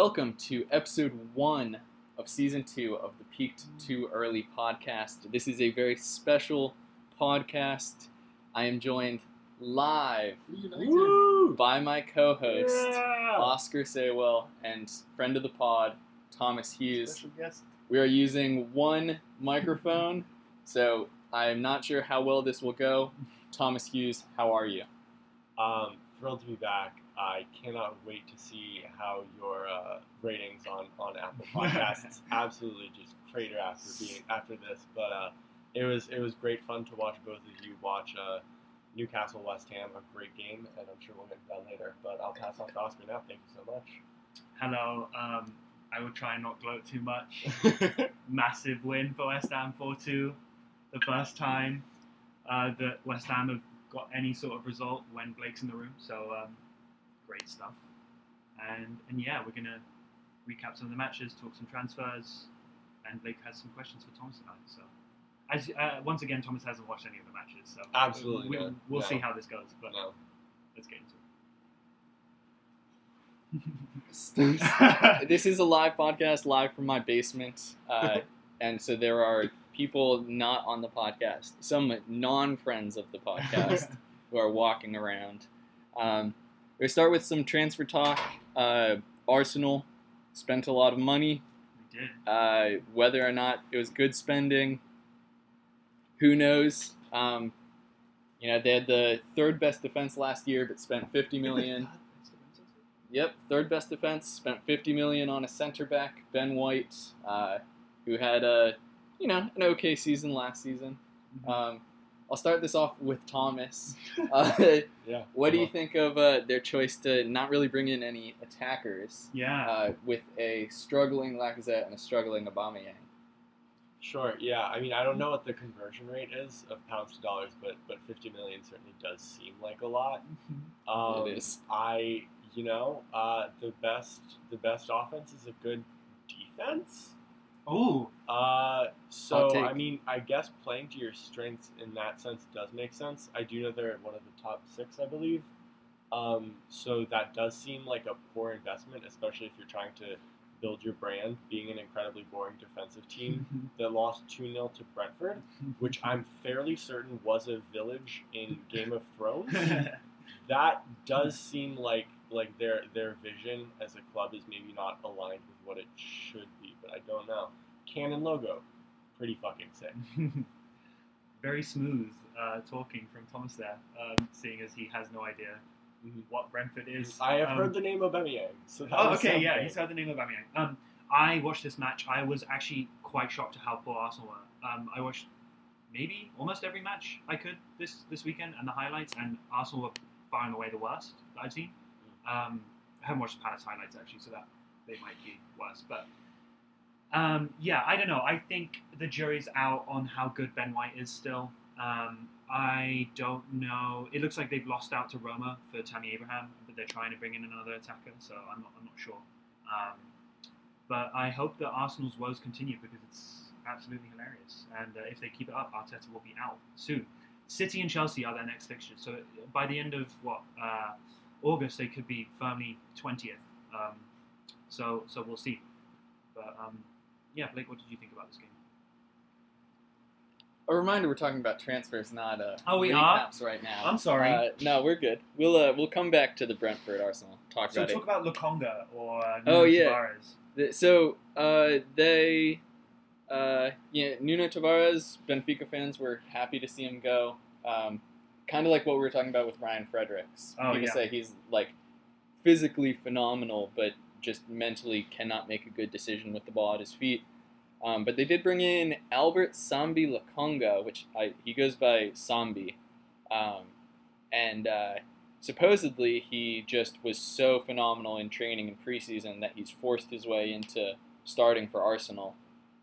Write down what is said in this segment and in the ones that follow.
Welcome to episode one of season two of the Peaked Too Early podcast. This is a very special podcast. I am joined live Woo! by my co host, Yeah! Oscar Saywell, and friend of the pod, Thomas Hughes. We are using one microphone, so I'm not sure how well this will go. Thomas Hughes, how are you? Um, thrilled to be back. I cannot wait to see how your uh, ratings on, on Apple Podcasts absolutely just crater after being after this. But uh, it was it was great fun to watch both of you watch uh, Newcastle West Ham, a great game, and I'm sure we'll get to that later. But I'll pass off to Oscar now. Thank you so much. Hello. Um, I will try and not gloat too much. much. Massive win for West Ham 4-2. The first time uh, that West Ham have got any sort of result when Blake's in the room. So um, great stuff. And and yeah, we're gonna recap some of the matches, talk some transfers, and Blake has some questions for Thomas and I. So. As, uh, once again, Thomas hasn't watched any of the matches, so Absolutely we, not. we'll No. see how this goes. But no. let's get into it. this is a live podcast, live from my basement, uh, and so there are people not on the podcast, some non-friends of the podcast who are walking around. Um, we start with some transfer talk. Uh, Arsenal spent a lot of money. we did. Uh, whether or not it was good spending, who knows? Um, you know, they had the third best defense last year, but spent 50 million. Yep, third best defense. Spent 50 million on a center back, Ben White, uh, who had a, you know, an okay season last season. Um, I'll start this off with Thomas. Uh, Yeah. what do you think of uh, their choice to not really bring in any attackers Yeah. uh, with a struggling Lacazette and a struggling Aubameyang? Sure. Yeah. I mean, I don't know what the conversion rate is of pounds to dollars, but but 50 million certainly does seem like a lot. Um, It is. I, you know, uh, the best the best offense is a good defense. Oh, Uh, so I mean, I guess playing to your strengths in that sense does make sense. I do know they're one of the top six, I believe. Um, so that does seem like a poor investment, especially if you're trying to build your brand, being an incredibly boring defensive team that lost 2 0 to Brentford, which I'm fairly certain was a village in Game of Thrones. that does seem like like their their vision as a club is maybe not aligned with what it should I don't know. Canon logo, pretty fucking sick. Very smooth uh, talking from Thomas there, um, seeing as he has no idea Mhm. what Brentford is. I have Um, heard the name Aubameyang, so that Oh, okay, yeah, he's heard the name of Aubameyang. Um, I watched this match. I was actually quite shocked at how poor Arsenal were. Um, I watched maybe almost every match I could this this weekend and the highlights, and Arsenal were far and away the worst that I've seen. Um, I haven't watched the Palace highlights actually, so that they might be worse. But um, yeah, I don't know. I think the jury's out on how good Ben White is still. Um, I don't know. It looks like they've lost out to Roma for Tammy Abraham, but they're trying to bring in another attacker, so I'm not, I'm not sure. Um, but I hope that Arsenal's woes continue because it's absolutely hilarious. And uh, if they keep it up, Arteta will be out soon. City and Chelsea are their next fixtures, so by the end of what uh, August, they could be firmly twentieth. Um, so so we'll see. But um, yeah, Blake, what did you think about this game? A reminder: we're talking about transfers, not uh, Oh, we are? right now. I'm sorry. Uh, no, we're good. We'll uh, we'll come back to the Brentford Arsenal. Talk So about talk about Lokonga or uh, Oh, yeah. Tavares. it. So uh, they, uh, yeah, Nuno Tavares. Benfica fans were happy to see him go. Um, kind of like what we were talking about with Ryan Fredericks. Oh, People yeah. say he's like physically phenomenal, but just mentally cannot make a good decision with the ball at his feet. Um, but they did bring in Albert Sambi Lokonga, which I, he goes by Sambi, um, and uh, supposedly he just was so phenomenal in training in preseason that he's forced his way into starting for Arsenal,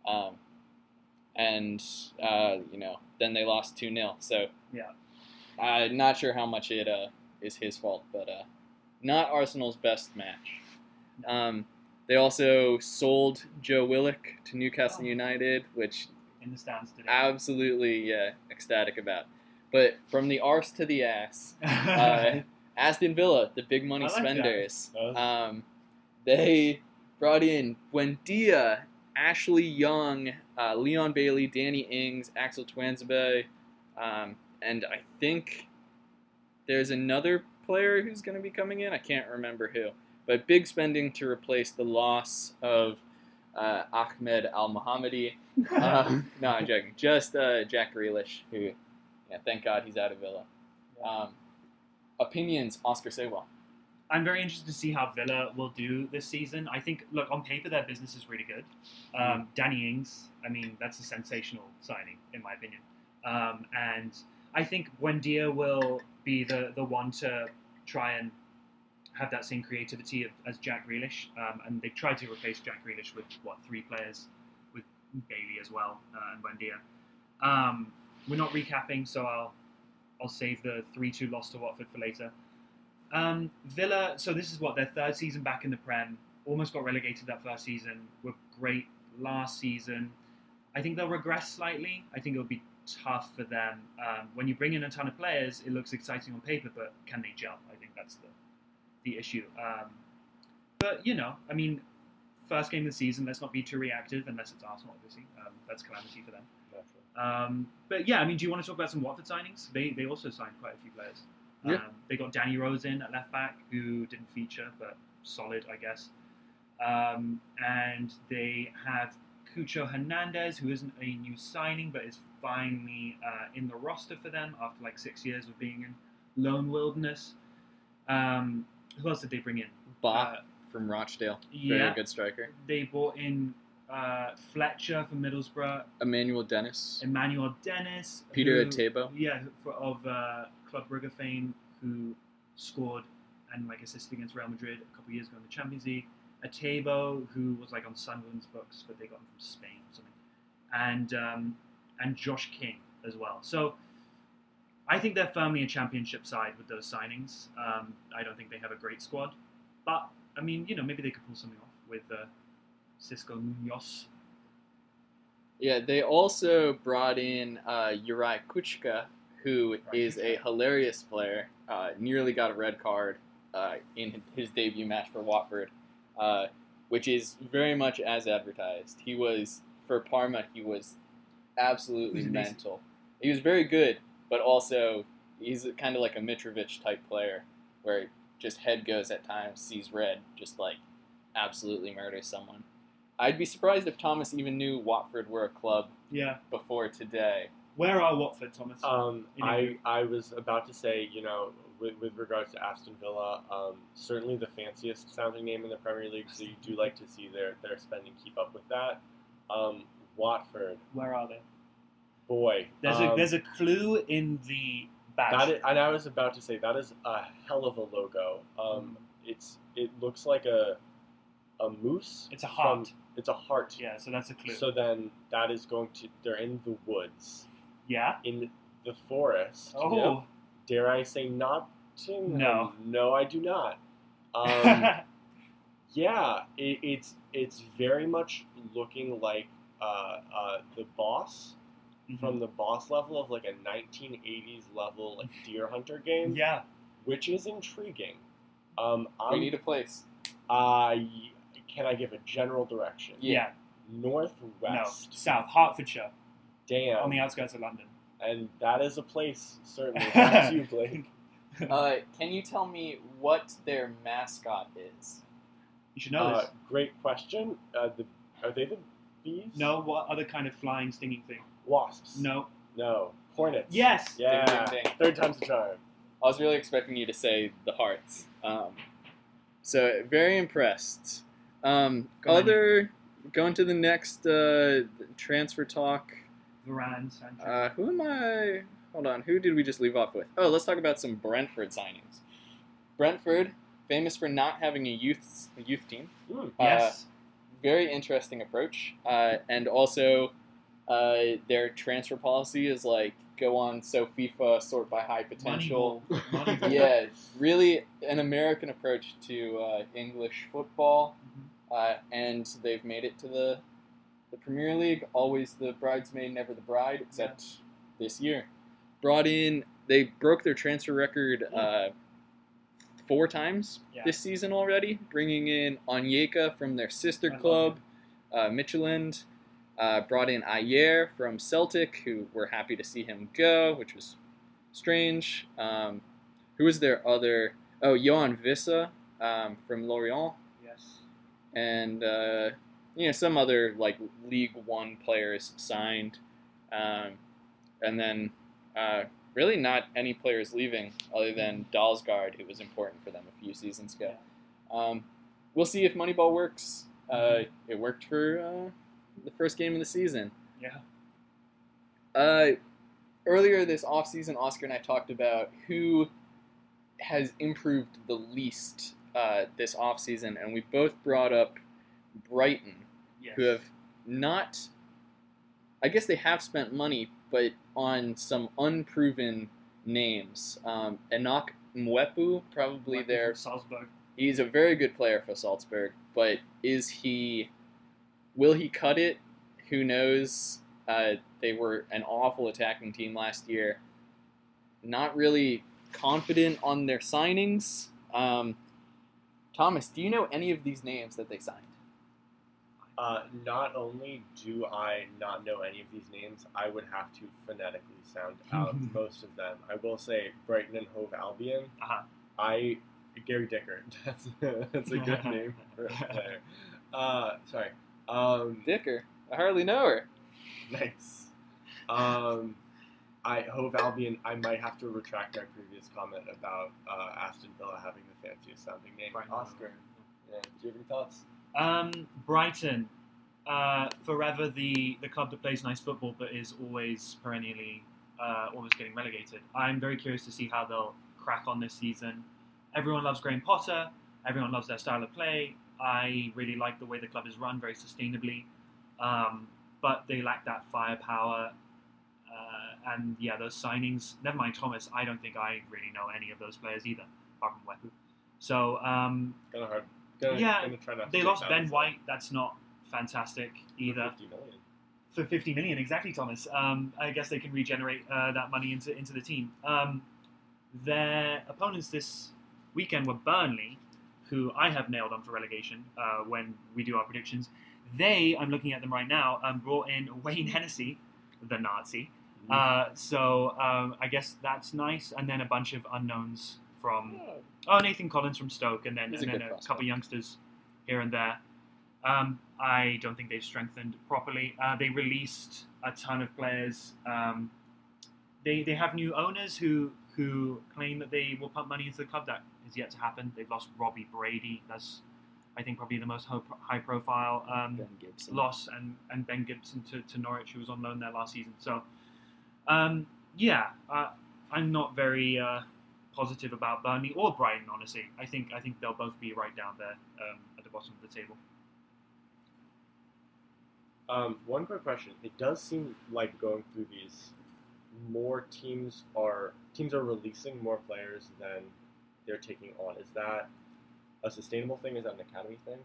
um, and uh, you know then they lost two 0 So Yeah. I'm not sure how much it uh, is his fault, but uh, not Arsenal's best match. Um, they also sold Joe Willock to Newcastle Oh. United, which in the stands today. absolutely yeah, ecstatic about. But from the arse to the ass, uh, Aston Villa, the big money like spenders, um, they brought in Buendia, Ashley Young, uh, Leon Bailey, Danny Ings, Axel Tuanzebe, um, and I think there's another player who's going to be coming in. I can't remember who. But big spending to replace the loss of uh, Ahmed Elmohamady. Uh, no, I'm joking. Just uh, Jack Grealish, who, yeah, thank God he's out of Villa. Um, opinions, Oscar Saywell. I'm very interested to see how Villa will do this season. I think, look, on paper, their business is really good. Um, Danny Ings, I mean, that's a sensational signing, in my opinion. Um, and I think Buendia will be the, the one to try and have that same creativity as Jack Grealish. Um, and they've tried to replace Jack Grealish with, what, three players, with Bailey as well, uh, and Buendia. Um, we're not recapping, so I'll, I'll save the 3 2 loss to Watford for later. Um, Villa, so this is what their third season back in the Prem. Almost got relegated that first season. Were great last season. I think they'll regress slightly. I think it'll be tough for them. Um, when you bring in a ton of players, it looks exciting on paper, but can they jump? I think that's the the issue. Um, but you know, I mean, first game of the season. Let's not be too reactive, unless it's Arsenal, obviously. Um, that's calamity for them. Um, but yeah, I mean, do you want to talk about some Watford signings? They they also signed quite a few players. Yeah. Um, they got Danny Rose in at left back, who didn't feature, but solid, I guess. Um, and they have Cucho Hernandez, who isn't a new signing, but is finally uh, in the roster for them after like six years of being in lone wilderness. Um, who else did they bring in? Bach Uh, from Rochdale. Very yeah. good striker. They brought in uh, Fletcher from Middlesbrough, Emmanuel Dennis. Emmanuel Dennis, Peter who- Etebo. yeah, who- of uh, Club Brugge fame, who scored and like assisted against Real Madrid a couple of years ago in the Champions League. Etebo, who was like on Sunderland's books, but they got him from Spain or something, and um, and Josh King as well. So I think they're firmly a championship side with those signings. Um, I don't think they have a great squad, but I mean, you know, maybe they could pull something off with uh, Xisco Munoz. Yeah, they also brought in uh, Uri Kucka, who is a hilarious player. Uh, nearly got a red card uh, in his debut match for Watford, uh, which is very much as advertised. He was for Parma. He was absolutely mental. He was very good, but also he's kind of like a Mitrovic type player, where just head goes at times, sees red, just like absolutely murders someone. I'd be surprised if Thomas even knew Watford were a club Yeah. before today. Where are Watford, Thomas? Um, I, I was about to say, you know, with, with regards to Aston Villa, um, certainly the fanciest sounding name in the Premier League, so you do like to see their, their spending keep up with that. Um, Watford, Where are they? Boy. There's a um, there's a clue in the badge. that is, and I was about to say that is a hell of a logo. Um, it's it looks like a a moose. It's a from- heart. it's a heart. yeah, so that's a clue. So then that is going to they're in the woods yeah. in the forest. Oh. Yep. Dare I say not to? No. No, I do not. Um, yeah, it, it's it's very much looking like uh, uh, the boss Mhm. from the boss level of like a 1980s level like Deer Hunter game, yeah. which is intriguing. Um, we I'm, need a place. I can I give a general direction? Yeah. Northwest. No. South Hertfordshire, Damn. on the outskirts of London. and that is a place certainly. That's you, Blake. Uh, can you tell me what their mascot is? You should know Uh, this. great question. Uh, the, are they the bees? No, what other kind of flying, stinging thing? Wasps. No. No. Hornets. Yes. Yeah. Ding, ding, ding. Third time's the charm. I was really expecting you to say the Hearts. Um, so very impressed. Um, Go on. other going to the next uh, transfer talk. Varane, Uh, who am I? Hold on. Who did we just leave off with? Oh, let's talk about some Brentford signings. Brentford, famous for not having a youth a youth team. Mm. yes. very interesting approach. Uh, and also, uh, their transfer policy is like go on so FIFA sort by high potential. Moneyball. Moneyball. yeah, really an American approach to uh, English football, Mhm. uh, and they've made it to the the Premier League. Always the bridesmaid, never the bride, except this year. Brought in, they broke their transfer record uh, four times Yeah. this season already, bringing in Onyeka from their sister club, uh, Midtjylland. Uh, brought in Ajer from Celtic, who were happy to see him go, which was strange. Um, who was their other? Oh, Yoane Wissa um, from Lorient, Yes. and uh, you know some other like League One players signed, um, and then uh, really not any players leaving other than Dalsgaard, who was important for them a few seasons ago. Um, we'll see if Moneyball works. Uh, it worked for uh, the first game of the season. Yeah. Uh, earlier this offseason, Oscar and I talked about who has improved the least uh, this offseason, and we both brought up Brighton, Yes. who have not. I guess they have spent money, but on some unproven names. Um, Enoch Mwepu, probably their Salzburg. He's a very good player for Salzburg, but is he? Will he cut it? Who knows? Uh, they were an awful attacking team last year. Not really confident on their signings. Um, Thomas, do you know any of these names that they signed? Uh, not only do I not know any of these names, I would have to phonetically sound out most of them. I will say Brighton and Hove Albion. Uh-huh. I Gary Dicker. That's that's a good name for a player. Uh, sorry. Um, Dicker. I hardly know her. nice. Um, I hope Albion. I might have to retract my previous comment about uh, Aston Villa having the fanciest sounding name. Brighton. Oscar. Yeah, do you have any thoughts? Um, Brighton, uh, forever the, the club that plays nice football but is always perennially uh, almost getting relegated. I'm very curious to see how they'll crack on this season. Everyone loves Graham Potter. Everyone loves their style of play. I really like the way the club is run very sustainably, um, but they lack that firepower. Uh, and yeah, those signings. Never mind Thomas. I don't think I really know any of those players either, apart from Wepu. So um, hard. Gonna, Yeah, gonna try to they lost Ben White. That's not fantastic either. for 50 million. For 50 million, exactly, Thomas. Um, I guess they can regenerate uh, that money into into the team. Um, their opponents this weekend were Burnley, who I have nailed on for relegation uh, when we do our predictions. They, I'm looking at them right now, um, brought in Wayne Hennessy, the Nazi. Uh, so um, I guess that's nice. And then a bunch of unknowns from Oh, Nathan Collins from Stoke, and then, He's a and then a prospect. couple youngsters here and there. Um, I don't think they've strengthened properly. Uh, they released a ton of players. Um, they they have new owners who who claim that they will pump money into the club. That is yet to happen. They've lost Robbie Brady. That's I think probably the most high profile um, loss, and, and Ben Gibson to, to Norwich, who was on loan there last season. So, um, yeah, uh, I'm not very uh, positive about Burnley or Brighton. Honestly, I think I think they'll both be right down there um, at the bottom of the table. Um, one quick question. It does seem like going through these, more teams are teams are releasing more players than they're taking on. Is that a sustainable thing? Is that an academy thing?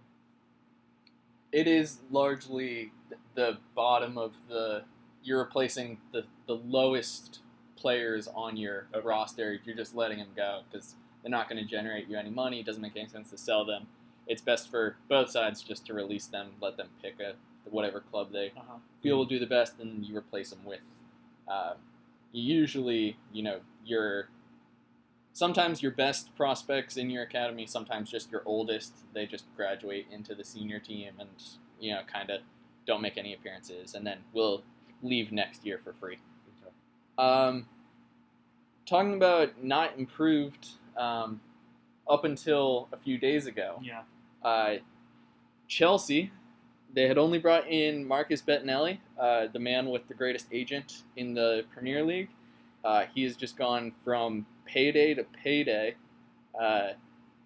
it is largely the bottom of the. You're replacing the, the lowest players on your Okay. roster. You're just letting them go because they're not going to generate you any money. It doesn't make any sense to sell them. It's best for both sides just to release them, let them pick a whatever club they Uh-huh. feel will do the best, and you replace them with. Uh, usually, you know, your sometimes your best prospects in your academy, sometimes just your oldest. They just graduate into the senior team and you know kind of don't make any appearances, and then will leave next year for free. Um, talking about not improved um, up until a few days ago. Yeah, Uh, Chelsea, they had only brought in Marcus Bettinelli, uh, the man with the greatest agent in the Premier League. Uh, he has just gone from payday to payday, uh,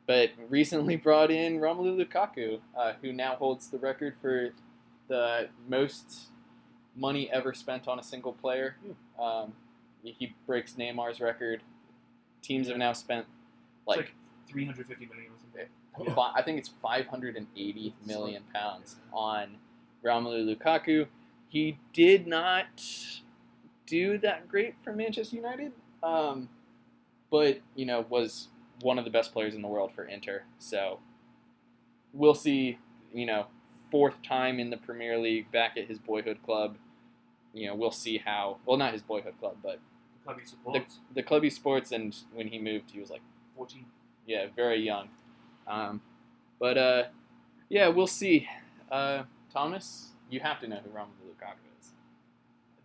but recently brought in Romelu Lukaku, uh, who now holds the record for the most money ever spent on a single player. Um, he breaks Neymar's record. Teams have now spent It's like 350 million or something. Yeah. I think it's 580 million pounds on Romelu Lukaku. He did not do that great for Manchester United, um, but you know was one of the best players in the world for Inter. So we'll see. You know, fourth time in the Premier League, back at his boyhood club. You know, we'll see how. Well, not his boyhood club, but The club he supports. the club he sports. And when he moved, he was like, 14. yeah, very young. Um, but uh, yeah, we'll see. Uh, Thomas, you have to know who Romelu Lukaku is.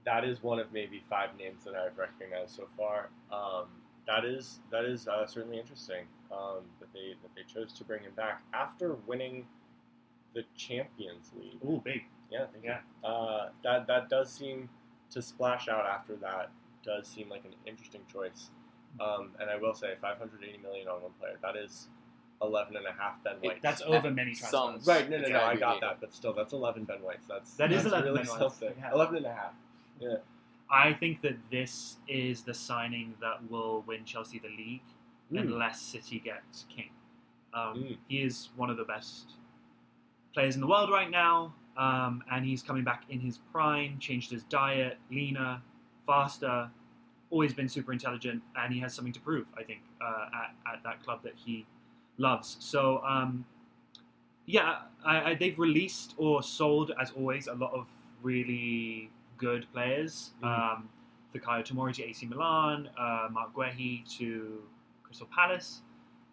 That is one of maybe five names that I've recognized so far. Um, that is that is uh, certainly interesting um, that they that they chose to bring him back after winning the Champions League. Oh, big. Yeah, thank you. Yeah. Uh, that that does seem to splash out after that. Does seem like an interesting choice. Um, and I will say, 580 million on one player. That is 11 and a half Ben It- Whites. That's over many transfers. Right. No, no, It's no. I got that, but still, that's 11 Ben Whites. That's That is that's 11 really Ben Whites, something. yeah. 11 and a half. I think that this is the signing that will win Chelsea the league Mm. unless City gets King. Um, Mm. He is one of the best players in the world right now, um, and he's coming back in his prime, changed his diet, leaner, faster, always been super intelligent, and he has something to prove, I think, uh, at, at that club that he loves. So, um, yeah, I, I, they've released or sold, as always, a lot of really good players. Mhm. Um, Fikayo Tomori to AC Milan, uh, Mark Guehi to Crystal Palace.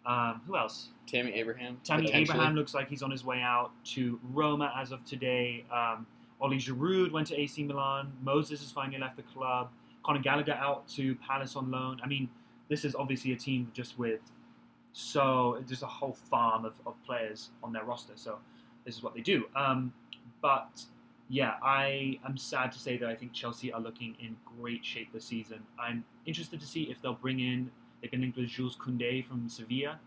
Um, who else? Tammy Abraham. Tammy. Abraham looks like he's on his way out to Roma as of today. Um, Oli Giroud went to AC Milan. Moses has finally left the club. Conor Gallagher out to Palace on loan. I mean, this is obviously a team just with so just a whole farm of, of players on their roster. So this is what they do. Um, but yeah, I am sad to say that I think Chelsea are looking in great shape this season. I'm interested to see if they'll bring in. They've been linked with Jules Koundé from Sevilla,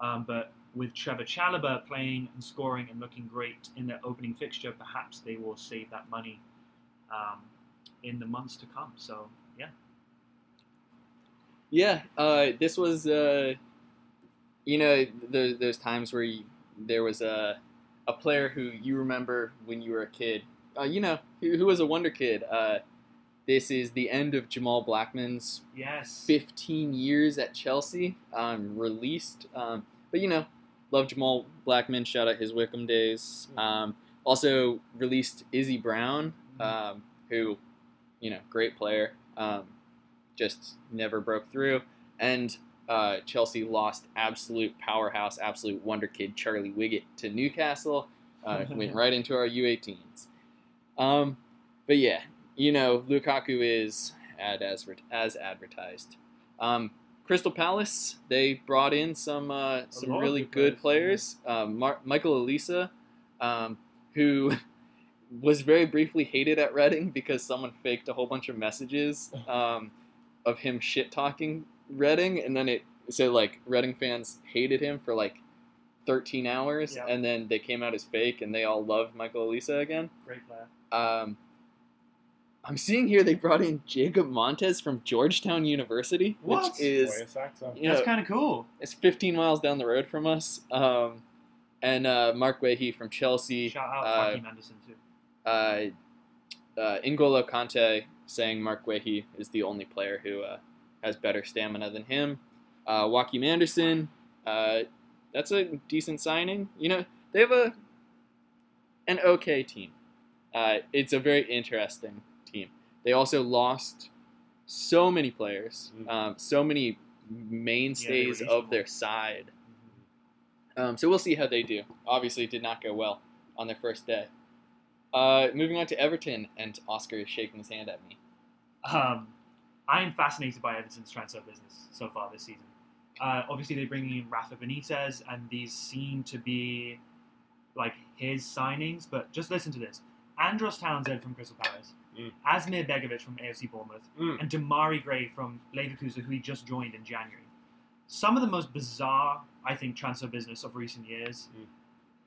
um, but with Trevor Chalobah playing and scoring and looking great in their opening fixture, perhaps they will save that money um, in the months to come. So yeah, Yeah, uh, this was, uh, you know, the, those times where you, there was a, a player who you remember when you were a kid, uh, you know, who, who was a wonder kid. Uh, this is the end of Jamal Blackman's yes, 15 years at Chelsea, um, released. Um, but, you know, love Jamal Blackman, shout out his Wycombe days. Um, also released Izzy Brown, um, who, you know, great player. Um, just never broke through. And uh, Chelsea lost absolute powerhouse, absolute wonder kid Charlie Wiggett to Newcastle. Uh, went right into our U18s. Um, but yeah, you know, Lukaku is ad as, as advertised. Um, Crystal Palace, they brought in some uh, some really good players. Um, Mar- Michael Olise, um, who was very briefly hated at Reading because someone faked a whole bunch of messages um, of him shit talking Reading, and then it so like Reading fans hated him for like 13 hours, Yeah. and then they came out as fake, and they all loved Michael Olise again. great player. Um, I'm seeing here they brought in Jacob Montes from Georgetown University, What? which is Boy, a Saxo. you That's know, kind of cool. it's 15 miles down the road from us. Um, and uh, Mark Guehi from Chelsea, Shout out uh, Joachim Andersen too. uh, uh, N'Golo Kante saying Mark Guehi is the only player who uh, has better stamina than him. Uh, Joachim Andersen, uh, that's a decent signing. You know, they have a an okay team. Uh, it's a very interesting team. They also lost so many players, Mhm. um, so many mainstays released of their side. Um, so we'll see how they do. Obviously, it did not go well on their first day. Uh, moving on to Everton, and Oscar is shaking his hand at me. Um, I am fascinated by Everton's transfer business so far this season. Uh, obviously, they're bringing in Rafa Benitez, and these seem to be like his signings. But just listen to this: Andros Townsend from Crystal Palace, Mm. Asmir Begovic from AFC Bournemouth, Mm. and Demarai Gray from Leverkusen, who he just joined in January. Some of the most bizarre, I think, transfer business of recent years. Mm.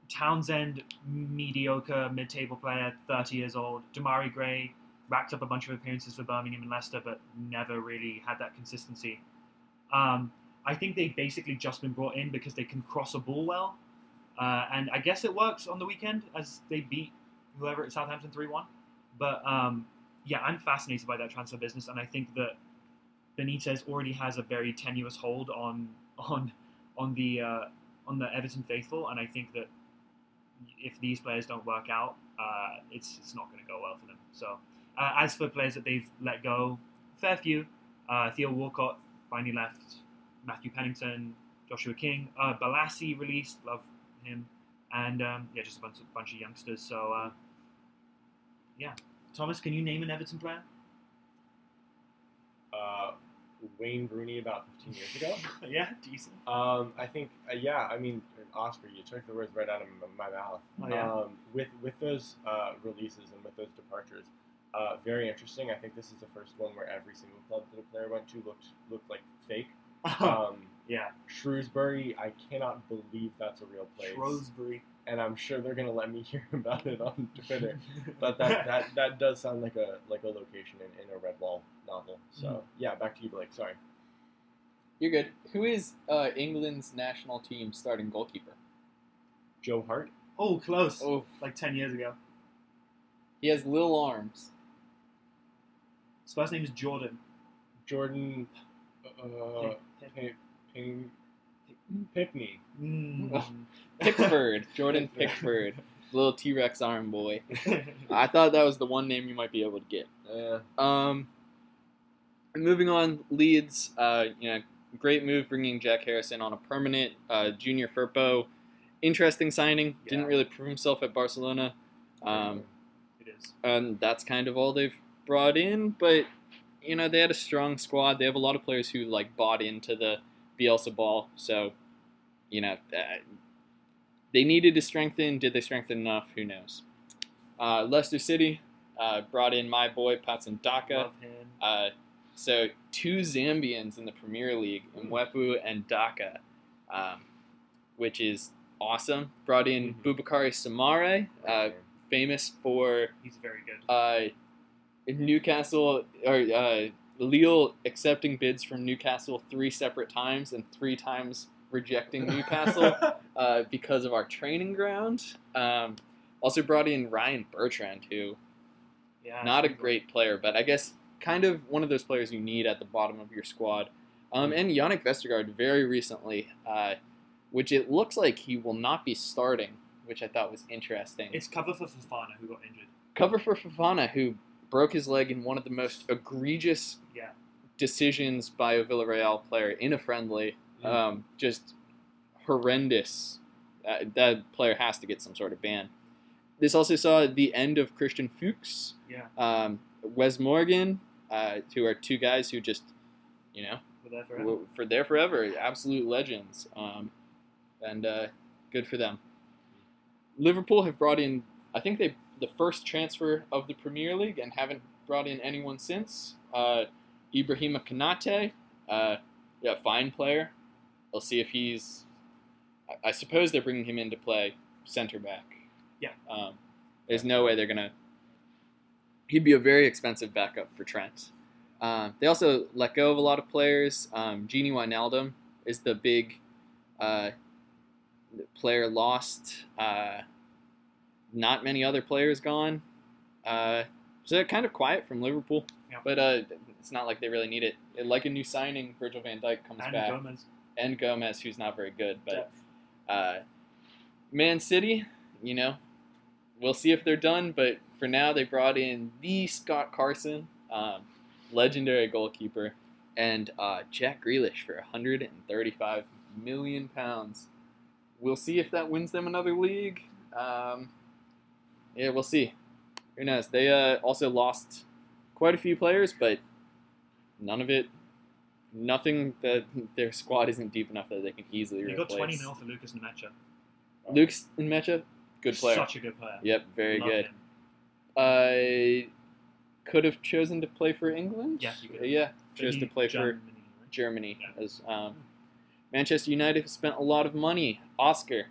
Townsend, mediocre mid-table player, 30 years old. Demarai Gray racked up a bunch of appearances for Birmingham and Leicester, but never really had that consistency. Um, I think they've basically just been brought in because they can cross a ball well, uh, and I guess it works on the weekend as they beat whoever at Southampton 3-1. But um, yeah, I'm fascinated by that transfer business, and I think that Benitez already has a very tenuous hold on on on the uh, on the Everton faithful, and I think that if these players don't work out, uh, it's it's not going to go well for them. So, uh, as for players that they've let go, fair few. Uh, Theo Walcott finally left. Matthew Pennington, Joshua King, uh, Bolasie released, love him, and um, yeah, just a bunch of, bunch of youngsters. So, uh, yeah, Thomas, can you name an Everton player? Uh, Wayne Rooney about 15 years ago. yeah, decent. Um, I think, uh, yeah, I mean, Oscar, you took the words right out of my mouth. Oh, yeah. um, with with those uh, releases and with those departures, uh, very interesting. I think this is the first one where every single club that a player went to looked looked like fake. Um, yeah, Shrewsbury, I cannot believe that's a real place, Shrewsbury. and I'm sure they're gonna let me hear about it on Twitter. but that, that that does sound like a like a location in, in a Redwall novel. So Mhm. yeah, back to you, Blake. Sorry. You're good. Who is uh, England's national team starting goalkeeper? Joe Hart. oh, close. Oh, Like ten years ago. he has little arms. His first name is Jordan. Jordan. Uh, Pickney. Mm. Pickford, Jordan Pickford, little T Rex arm boy. I thought that was the one name you might be able to get. Uh, Um, moving on, Leeds, uh, you know, great move bringing Jack Harrison on a permanent uh, junior Firpo. Interesting signing. Didn't really prove himself at Barcelona. Um, it is. and that's kind of all they've brought in. But you know, they had a strong squad. They have a lot of players who like bought into the Bielsa ball. So, you know, uh, they needed to strengthen. Did they strengthen enough? Who knows? Uh, Leicester City uh, brought in my boy Patson Daka. Love him. Uh, so two Zambians in the Premier League, Mwepu and Daka, um, which is awesome. Brought in Mhm. Boubakary Soumaré, uh, famous for He's very good. Newcastle or uh, Lille accepting bids from Newcastle three separate times and three times rejecting Newcastle uh, because of our training ground. Um, also brought in Ryan Bertrand, who yeah, not a great player, but I guess kind of one of those players you need at the bottom of your squad. Um, and Jannik Vestergaard very recently, uh, which it looks like he will not be starting, which I thought was interesting. It's cover for Fofana who got injured. Cover for Fofana, who broke his leg in one of the most egregious Yeah. decisions by a Villarreal player in a friendly. Mm. Um, just horrendous. Uh, that player has to get some sort of ban. This also saw the end of Christian Fuchs, Yeah, um, Wes Morgan, uh, who are two guys who just, you know, we're there forever. for there forever, absolute legends, um, and uh, good for them. Liverpool have brought in, I think they the first transfer of the Premier League and haven't brought in anyone since. Uh, Ibrahima Konaté, uh, yeah, fine player. We'll see if he's. I, I suppose they're bringing him in to play center back. Yeah. Um, there's no way they're gonna. He'd be a very expensive backup for Trent. Um, they also let go of a lot of players. Um, Gini Wijnaldum is the big uh, player lost. Uh, not many other players gone. Uh, so kind of quiet from Liverpool. Yeah. But uh, it's not like they really need it. Like a new signing, Virgil van Dijk comes and back. Gomez. And Gomez, who's not very good. But uh, Man City, you know, we'll see if they're done. But for now, they brought in the Scott Carson, um, legendary goalkeeper, and uh, Jack Grealish for 135 million pounds. We'll see if that wins them another league. Um, yeah, we'll see. Who knows? They uh, also lost quite a few players, but none of it. Nothing that their squad isn't deep enough that they can easily You replace. got 20 mil for Lukas Nmecha. Lucas in Mecha, good player. Such a good player. Yep, very Love good. him. I could have chosen to play for England. Yeah, you. Yeah, chose to play for Germany, right? Germany. Yeah. As um, Manchester United have spent a lot of money. Oscar,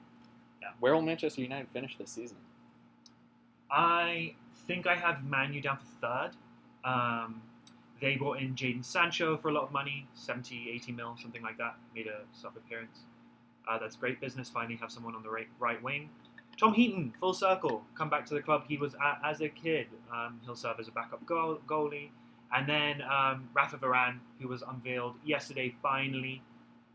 Yeah. where will Manchester United finish this season? I think I have Manu down for third. Um, they brought in Jadon Sancho for a lot of money, 70, 80 mil, something like that. Made a sub appearance. Uh, that's great business. Finally, have someone on the right, right wing. Tom Heaton, full circle, come back to the club he was at as a kid. Um, he'll serve as a backup goal, goalie. And then um, Rafa Varane, who was unveiled yesterday, finally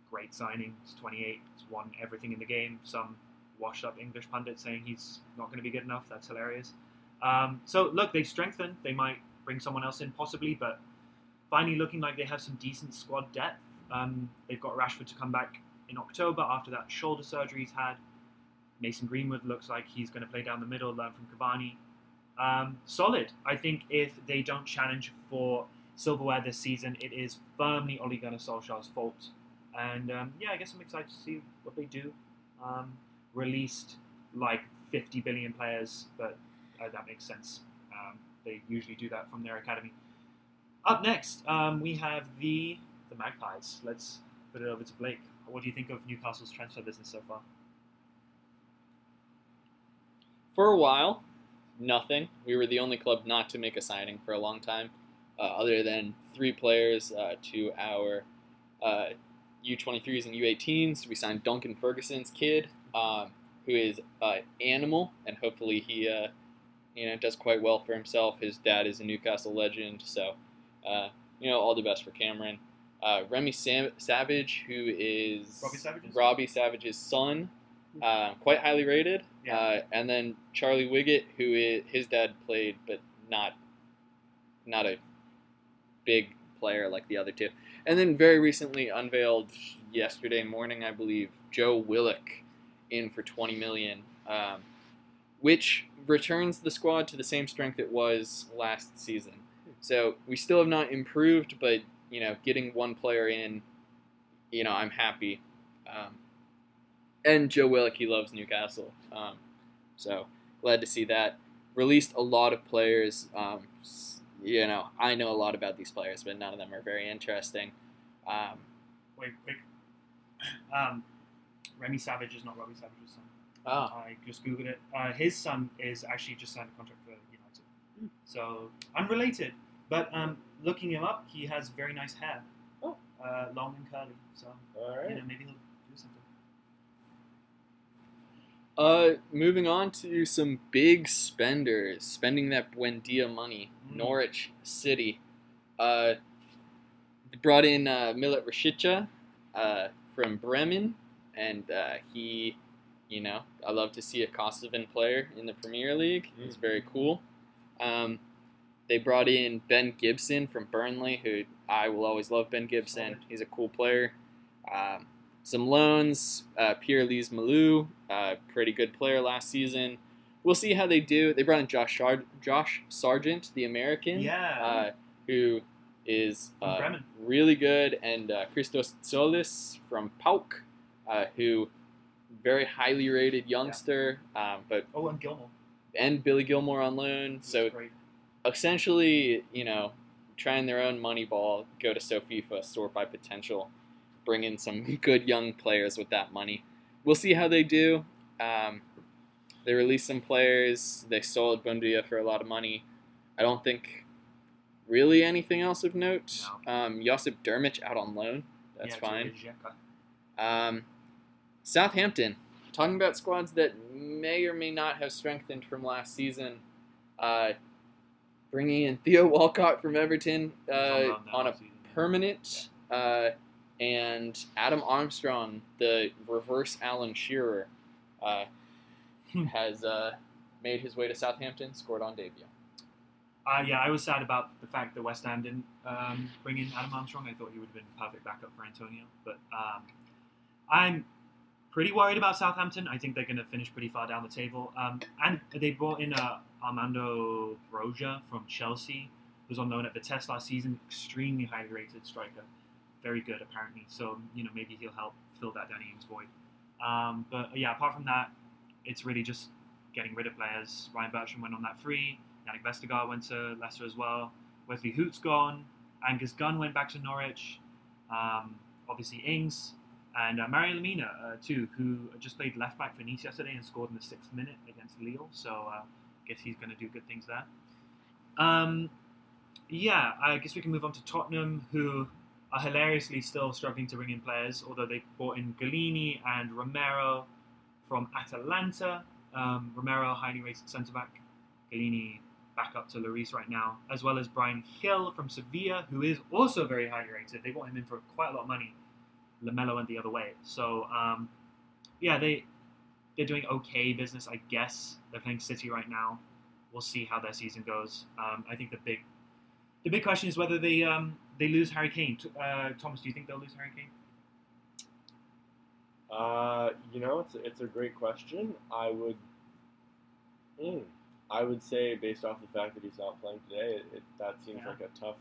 great signing. He's 28. He's won everything in the game. Some washed up English pundit saying he's not going to be good enough. That's hilarious. Um, so look, they've strengthened. They might bring someone else in possibly, but finally looking like they have some decent squad depth. Um, they've got Rashford to come back in October after that shoulder surgery he's had. Mason Greenwood looks like he's going to play down the middle, learn from Cavani. Um, solid. I think if they don't challenge for silverware this season, it is firmly Ole Gunnar Solskjaer's fault. And um, yeah, I guess I'm excited to see what they do. Um, released like 50 billion players, but uh, that makes sense. Um, they usually do that from their academy. Up next, um, we have the the Magpies. Let's put it over to Blake. What do you think of Newcastle's transfer business so far? For a while, nothing. We were the only club not to make a signing for a long time, uh, other than three players uh, to our uh, U23s and U18s. We signed Duncan Ferguson's kid, um, who is an animal, and hopefully he uh, you know does quite well for himself. His dad is a Newcastle legend, so uh, you know all the best for Cameron. Uh, Remy Sam- Savage, who is Robbie Savage's? Robbie Savage's son, uh, quite highly rated. Yeah. Uh, and then Charlie Wiggett, who is, his dad played, but not not a big player like the other two. And then very recently unveiled yesterday morning, I believe, Joe Willock in for 20 million, um, which returns the squad to the same strength it was last season. So we still have not improved, but you know, getting one player in, you know, I'm happy. Um, and Joe Willock, he loves Newcastle, um, so glad to see that. Released a lot of players. Um, you know, I know a lot about these players, but none of them are very interesting. Um, Wait, quick. Um, Remy Savage is not Robbie Savage's son. ah, I just googled it. Uh, his son is actually just signed a contract for United, Hmm. so unrelated. But um, looking him up, he has very nice hair. Oh. uh, long and curly. So All you know, maybe he'll do something. Uh, moving on to some big spenders, spending that Buendia money. Mm. Norwich City, uh, brought in uh, Milot Rashica, uh, from Bremen, and uh, he, you know, I love to see a Kosovan player in the Premier League. It's Mm. very cool. Um, they brought in Ben Gibson from Burnley, who I will always love. Ben Gibson, he's a cool player. Um, some loans, uh, Pierre Lees-Melou, uh, pretty good player last season. We'll see how they do. They brought in Josh Sar- Josh Sargent, the American, Yeah. uh, who is uh, really good, and uh, Christos Tzolis from PAOK, uh, who very highly rated youngster, um, but Oh, and Gilmour. and Billy Gilmour on loan. So great. essentially, you know, trying their own money ball, go to SoFIFA, sort by potential, bring in some good young players with that money. We'll see how they do. Um, they released some players. They sold Buendia for a lot of money. I don't think really anything else of note. Um, Josip Drmic out on loan. That's Yeah, fine. Um, Southampton, talking about squads that may or may not have strengthened from last season. Uh, bringing in Theo Walcott from Everton uh, on a permanent, uh, and Adam Armstrong, the reverse Alan Shearer, uh, Hmm. has uh, made his way to Southampton, scored on debut. Uh, yeah, I was sad about the fact that West Ham didn't um, bring in Adam Armstrong. I thought he would have been a perfect backup for Antonio. But um, I'm pretty worried about Southampton. I think they're going to finish pretty far down the table. Um, and they brought in uh, Armando Broja from Chelsea, who's on loan at Vitesse last season. Extremely highly rated striker. Very good, apparently. So, you know, maybe he'll help fill that Danny Ings void. Um, but yeah, apart from that, it's really just getting rid of players. Ryan Bertrand went on that free. Jannik Vestergaard went to Leicester as well. Wesley Hoedt's gone. Angus Gunn went back to Norwich. Um, obviously Ings and uh, Mario Lemina uh, too, who just played left back for Nice yesterday and scored in the sixth minute against Lille. So uh, I guess he's going to do good things there. Um, yeah, I guess we can move on to Tottenham, who are hilariously still struggling to bring in players, although they brought in Gollini and Romero from Atalanta. Um, Romero, highly rated centre back. Gollini back up to Lloris right now, as well as Bryan Gil from Sevilla, who is also very highly rated. They brought him in for quite a lot of money. Lamela went the other way. So um, yeah, they they're doing okay business, I guess. They're playing City right now. We'll see how their season goes. Um, I think the big the big question is whether they um, they lose Harry Kane. Uh, Thomas, do you think they'll lose Harry Kane? Uh, you know, it's a, it's a great question. I would, mm, I would say based off the fact that he's not playing today, it, it, that seems Yeah. like a tough,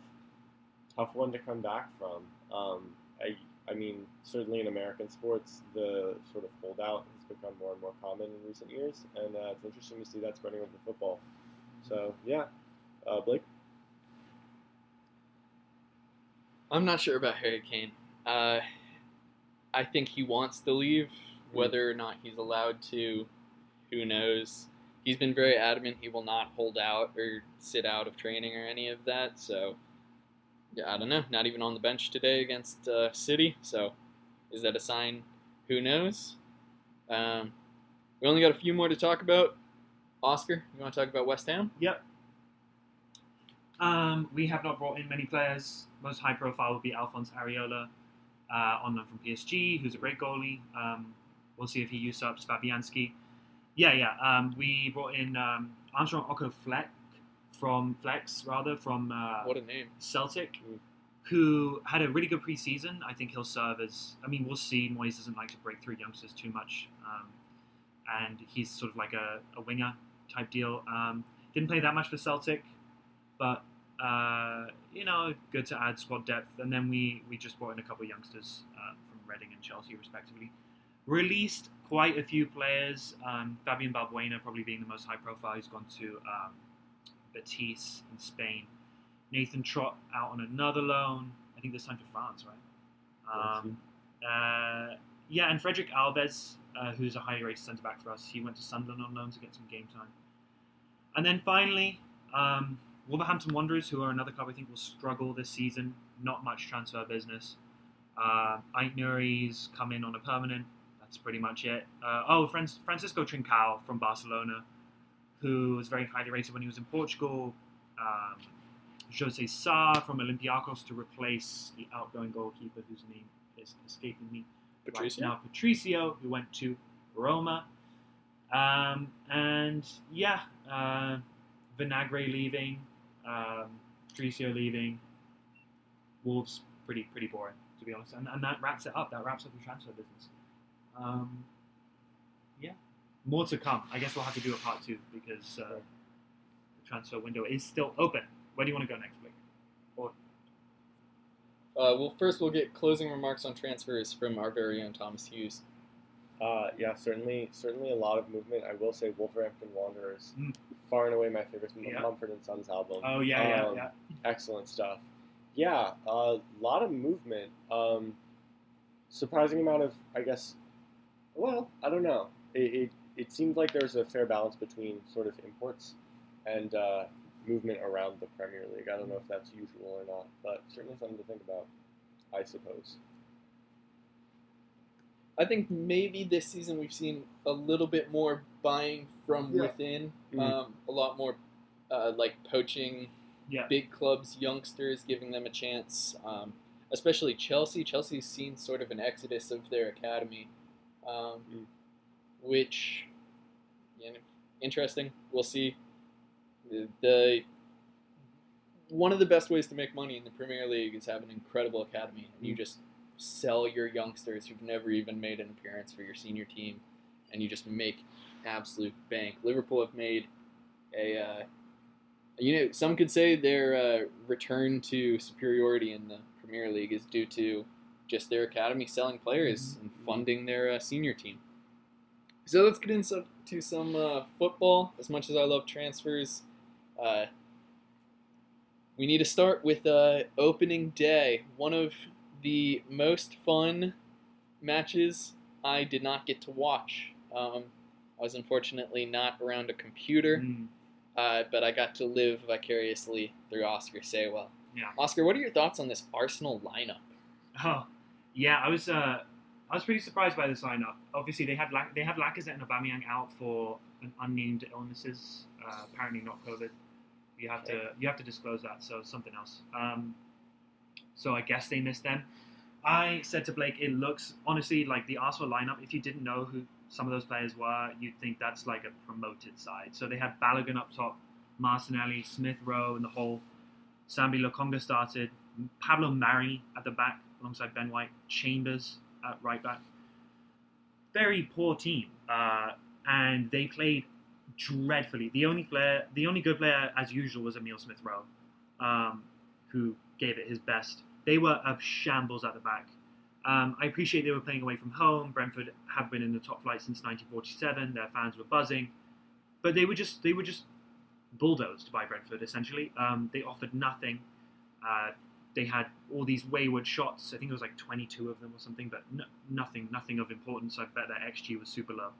tough one to come back from. Um, I, I mean, certainly in American sports, the sort of holdout has become more and more common in recent years, and uh, it's interesting to see that spreading over football. So yeah, uh, Blake. I'm not sure about Harry Kane. Uh, I think he wants to leave. Whether or not he's allowed to, who knows. He's been very adamant he will not hold out or sit out of training or any of that. So, I don't know. Not even on the bench today against uh, City. So, is that a sign? Who knows? Um, we only got a few more to talk about. Oscar, you want to talk about West Ham? Yep. Um, we have not brought in many players. Most high profile would be Alphonse Areola, uh, on loan from PSG, who's a great goalie. Um, we'll see if he usurps Fabianski. Yeah, yeah. Um, we brought in um, Armstrong Oko Fleck from Flex rather from uh, What a name! Celtic, Mm. who had a really good preseason. I think he'll serve as. I mean, we'll see. Moyes doesn't like to break through youngsters too much, um, and he's sort of like a, a winger type deal. Um, didn't play that much for Celtic, but uh, you know, good to add squad depth. And then we we just brought in a couple of youngsters uh, from Reading and Chelsea, respectively. Released quite a few players. Um, Fabian Balbuena probably being the most high profile. He's gone to um, Betis in Spain. Nathan Trott out on another loan. I think this time to France, right? Um, uh, yeah, and Frederik Alves, uh, who's a highly rated centre back for us, he went to Sunderland on loan to get some game time. And then finally, um, Wolverhampton Wanderers, who are another club I think will struggle this season. Not much transfer business. Uh, Ait Nuri's come in on a permanent. That's pretty much it. Uh, oh, Fran- Francisco Trincao from Barcelona, who was very highly rated when he was in Portugal. Um, Jose Sa from Olympiacos to replace the outgoing goalkeeper whose name is escaping me Patricio? right now. Patricio, who went to Roma. Um, and yeah, uh, Vinagre leaving, um, Patricio leaving. Wolves pretty pretty boring to be honest, and, and that wraps it up. That wraps up the transfer business. Um, more to come. I guess we'll have to do a part two because uh, the transfer window is still open. Where do you want to go next, Blake? Uh, well, first we'll get closing remarks on transfers from our very own Thomas Hughes. Uh, yeah, certainly, certainly a lot of movement. I will say Wolverhampton Wanderers, Mm. far and away my favorite M- Yeah. Mumford and Sons album. Oh yeah, yeah, Um, yeah. Excellent stuff. Yeah, a lot of movement. Um, surprising amount of, I guess. Well, I don't know. It, it it seemed like there's a fair balance between sort of imports and uh, movement around the Premier League. I don't know if that's usual or not, but certainly something to think about. I suppose. I think maybe this season we've seen a little bit more buying from Yeah. within, Mhm. um, a lot more uh, like poaching Yeah. big clubs, youngsters, giving them a chance. Um, especially Chelsea. Chelsea's seen sort of an exodus of their academy, um, Mm. which, you know, interesting. We'll see. The, the one of the best ways to make money in the Premier League is have an incredible academy, and you just sell your youngsters who've never even made an appearance for your senior team, and you just make absolute bank. Liverpool have made a, uh, you know, some could say their uh, return to superiority in the Premier League is due to just their academy selling players and funding their uh, senior team. So let's get into to some uh, football. As much as I love transfers, uh, we need to start with uh, opening day. One of the most fun matches I did not get to watch. Um, I was unfortunately not around a computer, Mm, uh, but I got to live vicariously through Oscar Saywell. Yeah. Oscar, what are your thoughts on this Arsenal lineup? Oh, yeah. I was uh, I was pretty surprised by this lineup. Obviously, they had they have Lacazette and Aubameyang out for an unnamed illnesses. Uh, apparently, not COVID. You have to you have to disclose that. So something else. Um, so I guess they missed them. I said to Blake, it looks honestly like the Arsenal lineup. If you didn't know who some of those players were, you'd think that's like a promoted side. So they had Balogun up top, Martinelli, Smith Rowe, and the whole. Sambi Lokonga started. Pablo Mari at the back alongside Ben White. Chambers at right back. Very poor team, uh, and they played dreadfully. The only player, the only good player, as usual, was Emile Smith Rowe, um, who gave it his best. They were a shambles at the back. Um, I appreciate they were playing away from home. Brentford have been in the top flight since 1947. Their fans were buzzing, but they were just they were just bulldozed by Brentford. Essentially, um, they offered nothing. Uh, they had all these wayward shots. I think it was like 22 of them or something, but no, nothing nothing of importance. I bet their xG was super low.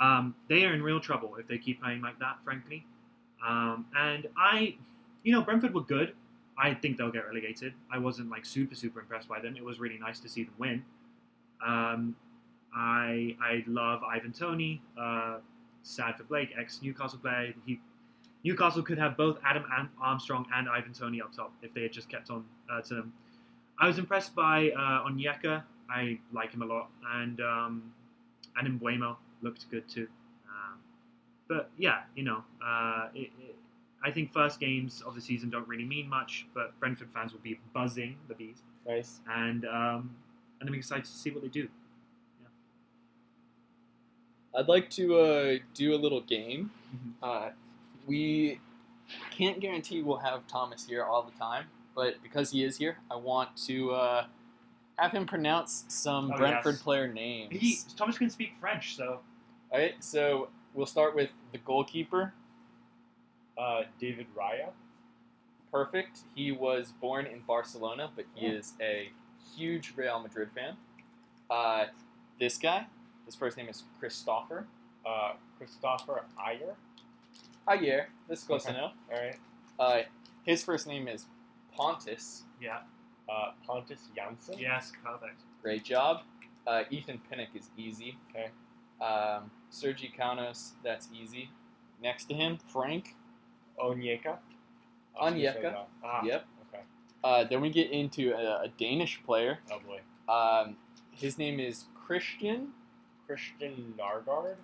Um, they are in real trouble if they keep playing like that, frankly. Um, and I, you know, Brentford were good. I think they'll get relegated. I wasn't like super super impressed by them. It was really nice to see them win. Um, I I love Ivan Toney. Uh, sad for Blake, ex Newcastle player. He Newcastle could have both Adam Armstrong and Ivan Toney up top if they had just kept on uh, to them. I was impressed by uh, Onyeka. I like him a lot, and um, and Mbeumo looked good too. Um, but yeah, you know, uh, it, it, I think first games of the season don't really mean much, but Brentford fans will be buzzing the bees, Nice. and um, and I'm excited to see what they do. I'd like to uh, do a little game. Mhm. Uh, we can't guarantee we'll have Thomas here all the time, but because he is here, I want to uh, have him pronounce some Oh, Brentford yes. player names. He, Thomas can speak French, so All right, so we'll start with the goalkeeper. Uh, David Raya. Perfect. He was born in Barcelona, but he is a huge Real Madrid fan. Uh, this guy, his first name is Christopher. Uh, Kristoffer Ajer. Javier, this is close Okay. enough. All right. Uh, his first name is Pontus. yeah, Uh, Pontus Jansson. yes, perfect. Great job. Uh, Ethan Pinnock is easy. Okay. Um, Sergi Canos, that's easy. Next to him, Frank. Onyeka. I was gonna say Onyeka. Ah, Yep. Okay. Uh, then we get into a, a Danish player. Oh boy. Um, his name is Christian Christian Nargard.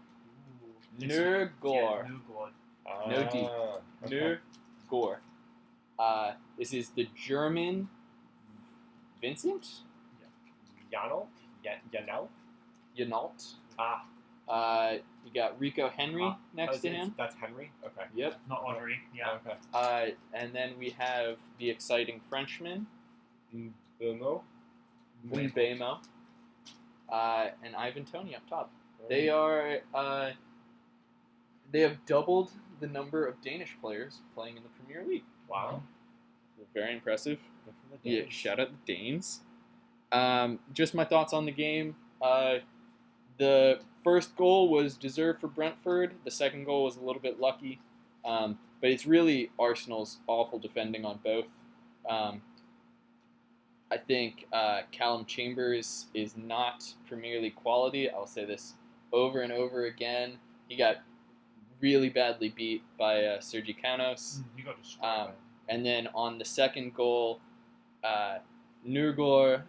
Nurgård. Yeah. No D. Ah, okay. Nurgård. Uh, this is the German Vincent Janel. Ya- Janel. Yanault. Ah. Uh, you got Rico Henry Ah, next oh, to him. That's Henry. Okay. Yep. Not Audrey. Yeah. Okay. Uh, and then we have the exciting Frenchman, Mbeumo. Mbeumo, uh, and Ivan Toney up top. They are uh, they have doubled the number of Danish players playing in the Premier League. Wow. Very impressive. The Yeah, shout out the Danes. Um, just my thoughts on the game. Uh, the first goal was deserved for Brentford. The second goal was a little bit lucky, um, but it's really Arsenal's awful defending on both. Um, I think uh, Callum Chambers is not Premier League quality. I'll say this over and over again. He got really badly beat by uh, Sergi Canos. Mm, You got destroyed. Um. And then on the second goal, uh, Nurgor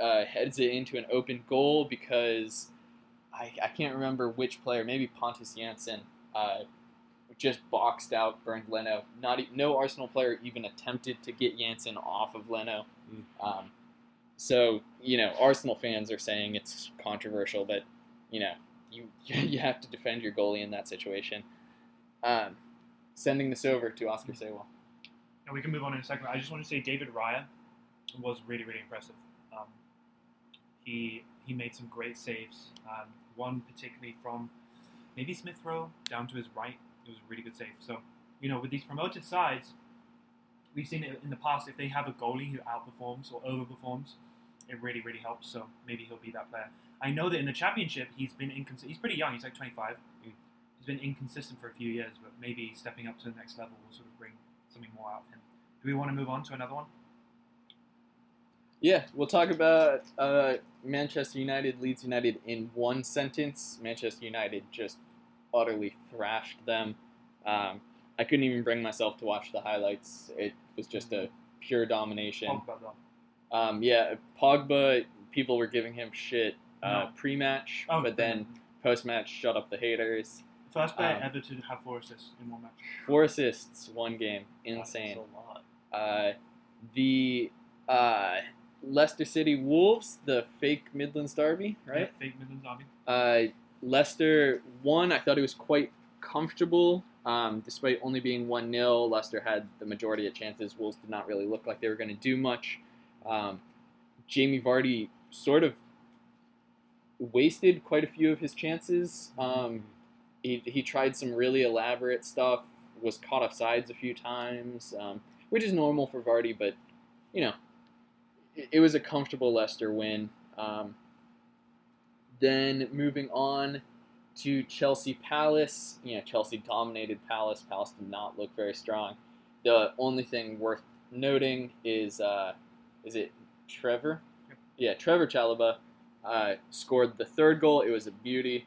uh, heads it into an open goal because I, I can't remember which player, maybe Pontus Jansson, uh, just boxed out Bernd Leno. Not e- no Arsenal player even attempted to get Jansson off of Leno. Mm. Um, so you know, Arsenal fans are saying it's controversial, but you know, you you have to defend your goalie in that situation. Um, sending this over to Oscar Saywell. And we can move on in a second. I just want to say David Raya was really, really impressive. Um, he he made some great saves. Um, one particularly from maybe Smith Rowe down to his right. It was a really good save. So you know, with these promoted sides, we've seen it in the past. If they have a goalie who outperforms or overperforms, it really, really helps. So maybe he'll be that player. I know that in the championship, he's been inconsistent. He's pretty young. He's like 25. He's been inconsistent for a few years, but maybe stepping up to the next level will sort of bring something more out of him. Do we want to move on to another one? Yeah, we'll talk about uh, Manchester United, Leeds United in one sentence. Manchester United just utterly thrashed them. Um, I couldn't even bring myself to watch the highlights. It was just a pure domination. Talk about that. Um, yeah, Pogba. People were giving him shit uh, No. pre-match, Oh, but then post-match, shut up the haters. first player um, ever to have four assists in one match. Four assists, one game, That's insane. a lot. Uh, the uh, Leicester City Wolves, the fake Midlands derby, right? Yeah, fake Midlands Derby. Uh, Leicester won. I thought it was quite comfortable, um, despite only being 1 0. Leicester had the majority of chances. Wolves did not really look like they were going to do much. Um, Jamie Vardy sort of wasted quite a few of his chances. Um, he, he tried some really elaborate stuff, was caught off sides a few times, um, which is normal for Vardy, but, you know, it, it was a comfortable Leicester win. Um, then moving on to Chelsea Palace, you know, Chelsea dominated Palace. Palace did not look very strong. The only thing worth noting is, uh, is it Trevoh? Yep. Yeah, Trevoh Chalobah uh, scored the third goal. It was a beauty.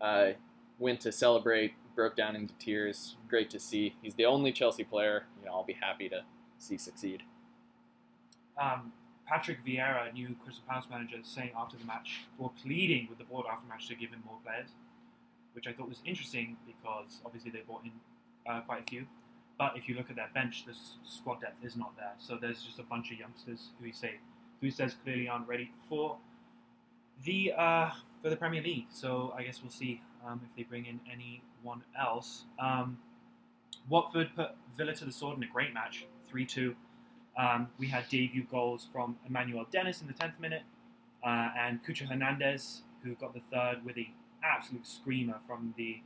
Uh, went to celebrate, broke down into tears. Great to see. He's the only Chelsea player. You know, I'll be happy to see succeed. Um, Patrick Vieira, new Crystal Palace manager, saying after the match, or pleading with the board after the match to give him more players, which I thought was interesting because obviously they brought in uh, quite a few. But if you look at their bench, the squad depth is not there. So there's just a bunch of youngsters who he say, who he says clearly aren't ready for the uh, for the Premier League. So I guess we'll see um, if they bring in anyone else. Um, Watford put Villa to the sword in a great match, three two. Um, we had debut goals from Emmanuel Dennis in the 10th minute uh, and Cucho Hernandez, who got the third with a absolute screamer from the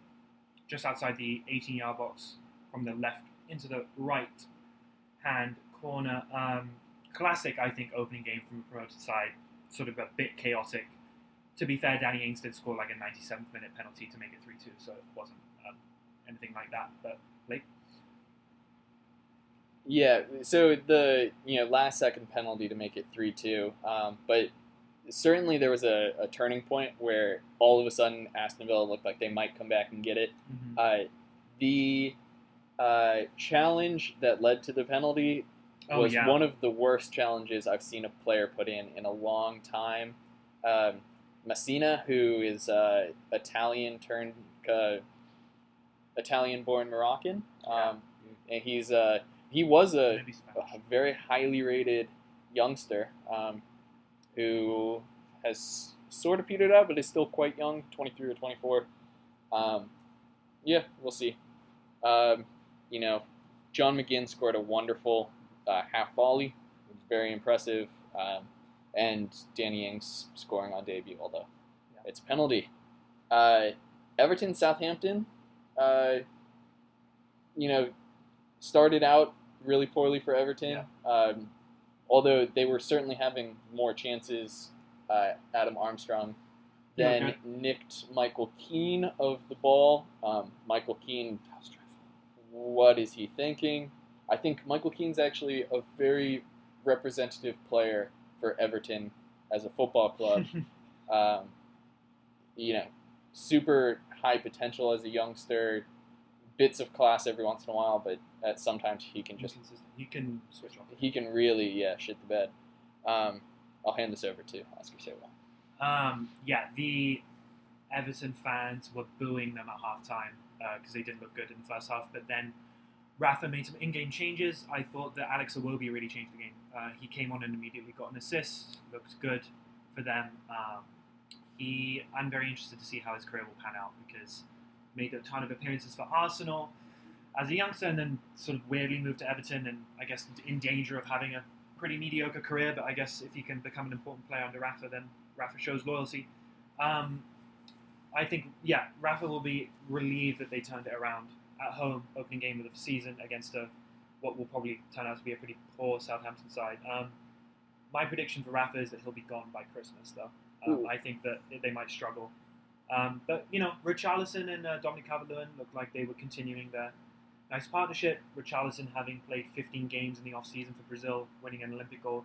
just outside the 18 yard box from the left into the right hand corner. Um, classic, I think, opening game from a promoted side, sort of a bit chaotic. To be fair, Danny Ings did score like a 97th minute penalty to make it 3 2, so it wasn't um, anything like that. But? Yeah, so the you know last second penalty to make it three two, um, but certainly there was a, a turning point where all of a sudden Aston Villa looked like they might come back and get it. Uh, the uh, challenge that led to the penalty Oh, was yeah. one of the worst challenges I've seen a player put in in a long time. Um, Masina, who is uh, Italian turned uh, Italian-born Moroccan, um, and he's uh, he was a a very highly rated youngster um, who has sort of petered out, but is still quite young, 23 or 24. Um, yeah, we'll see. Um, you know, John McGinn scored a wonderful uh, half volley. It was very impressive. Um, and Danny Ings scoring on debut, although Yeah. it's a penalty. Uh, Everton Southampton, uh, you know, started out really poorly for Everton. Um, although they were certainly having more chances, uh, Adam Armstrong then okay. nicked Michael Keane of the ball. Um, Michael Keane, That was dreadful. What is he thinking? I think Michael Keane's actually a very representative player for Everton as a football club. um, you know, super high potential as a youngster, bits of class every once in a while, but at sometimes he can just He can switch off. he can really yeah shit the bed. Um, I'll hand this over to Oscar Saywell. Um, yeah, the Everton fans were booing them at halftime because they didn't look good in the first half. But then Rafa made some in-game changes. I thought that Alex Iwobi really changed the game. Uh, he came on and immediately got an assist. Looked good for them. Um, he, I'm very interested to see how his career will pan out because made a ton of appearances for Arsenal as a youngster and then sort of weirdly moved to Everton and I guess in danger of having a pretty mediocre career. But I guess if he can become an important player under Rafa, then Rafa shows loyalty. Um, I think, yeah, Rafa will be relieved that they turned it around at home, opening game of the season against a what will probably turn out to be a pretty poor Southampton side. Um, my prediction for Rafa is that he'll be gone by Christmas, though. Um, I think that they might struggle. Um, but, you know, Richarlison and uh, Dominic Calvert-Lewin looked like they were continuing their nice partnership. Richarlison having played 15 games in the off-season for Brazil, winning an Olympic gold.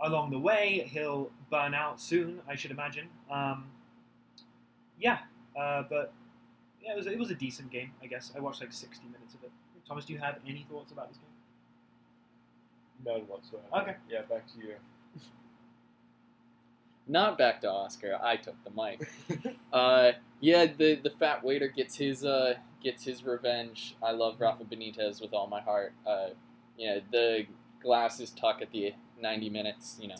Along the way, he'll burn out soon, I should imagine. Um, yeah, uh, but yeah, it was, it was a decent game, I guess. I watched like 60 minutes of it. Thomas, do you have any thoughts about this game? None whatsoever. Okay. Yeah, back to you. Not back to Oscar. I took the mic. Uh, yeah, the the fat waiter gets his uh gets his revenge. I love Rafa Benitez with all my heart. Uh, you know, the glasses tuck at the 90 minutes. You know,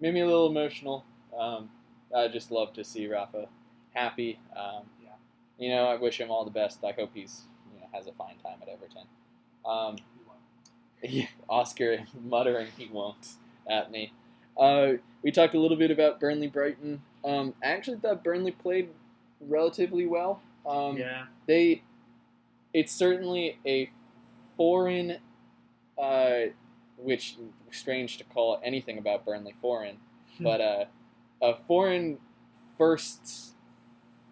made me a little emotional. Um, I just love to see Rafa happy. Um, Yeah. You know, I wish him all the best. I hope he's you know has a fine time at Everton. Um, yeah, Oscar muttering he won't at me. Uh, we talked a little bit about Burnley Brighton. Um, I actually thought Burnley played relatively well. Um, yeah. They, it's certainly a foreign, uh, which strange to call anything about Burnley foreign, but uh, a foreign first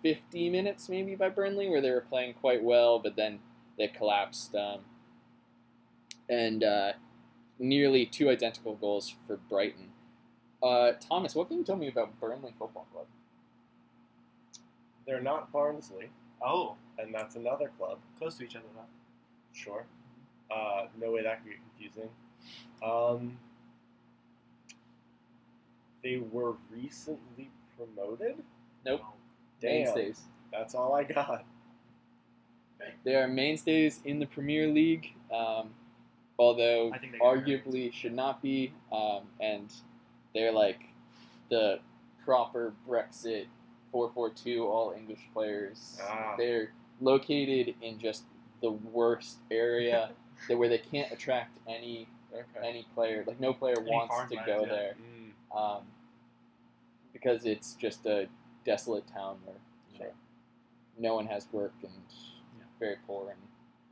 fifty minutes maybe by Burnley where they were playing quite well, but then they collapsed. Um, and uh, nearly two identical goals for Brighton. Uh, Thomas, what can you tell me about Burnley Football Club? They're not Barnsley, Oh, and that's another club. close to each other. Though. Sure. Uh, no way that could get confusing. Um, they were recently promoted. Nope. Damn. Mainstays. That's all I got. They are mainstays in the Premier League, um, although I think they got arguably should not be. Um, and they're like the proper Brexit 442 all English players. Ah. They're located in just the worst area that where they can't attract any Okay. any player. Like no player Any wants to go yeah. there Mm, um, because it's just a desolate town where you know, Sure. no one has work and Yeah. very poor and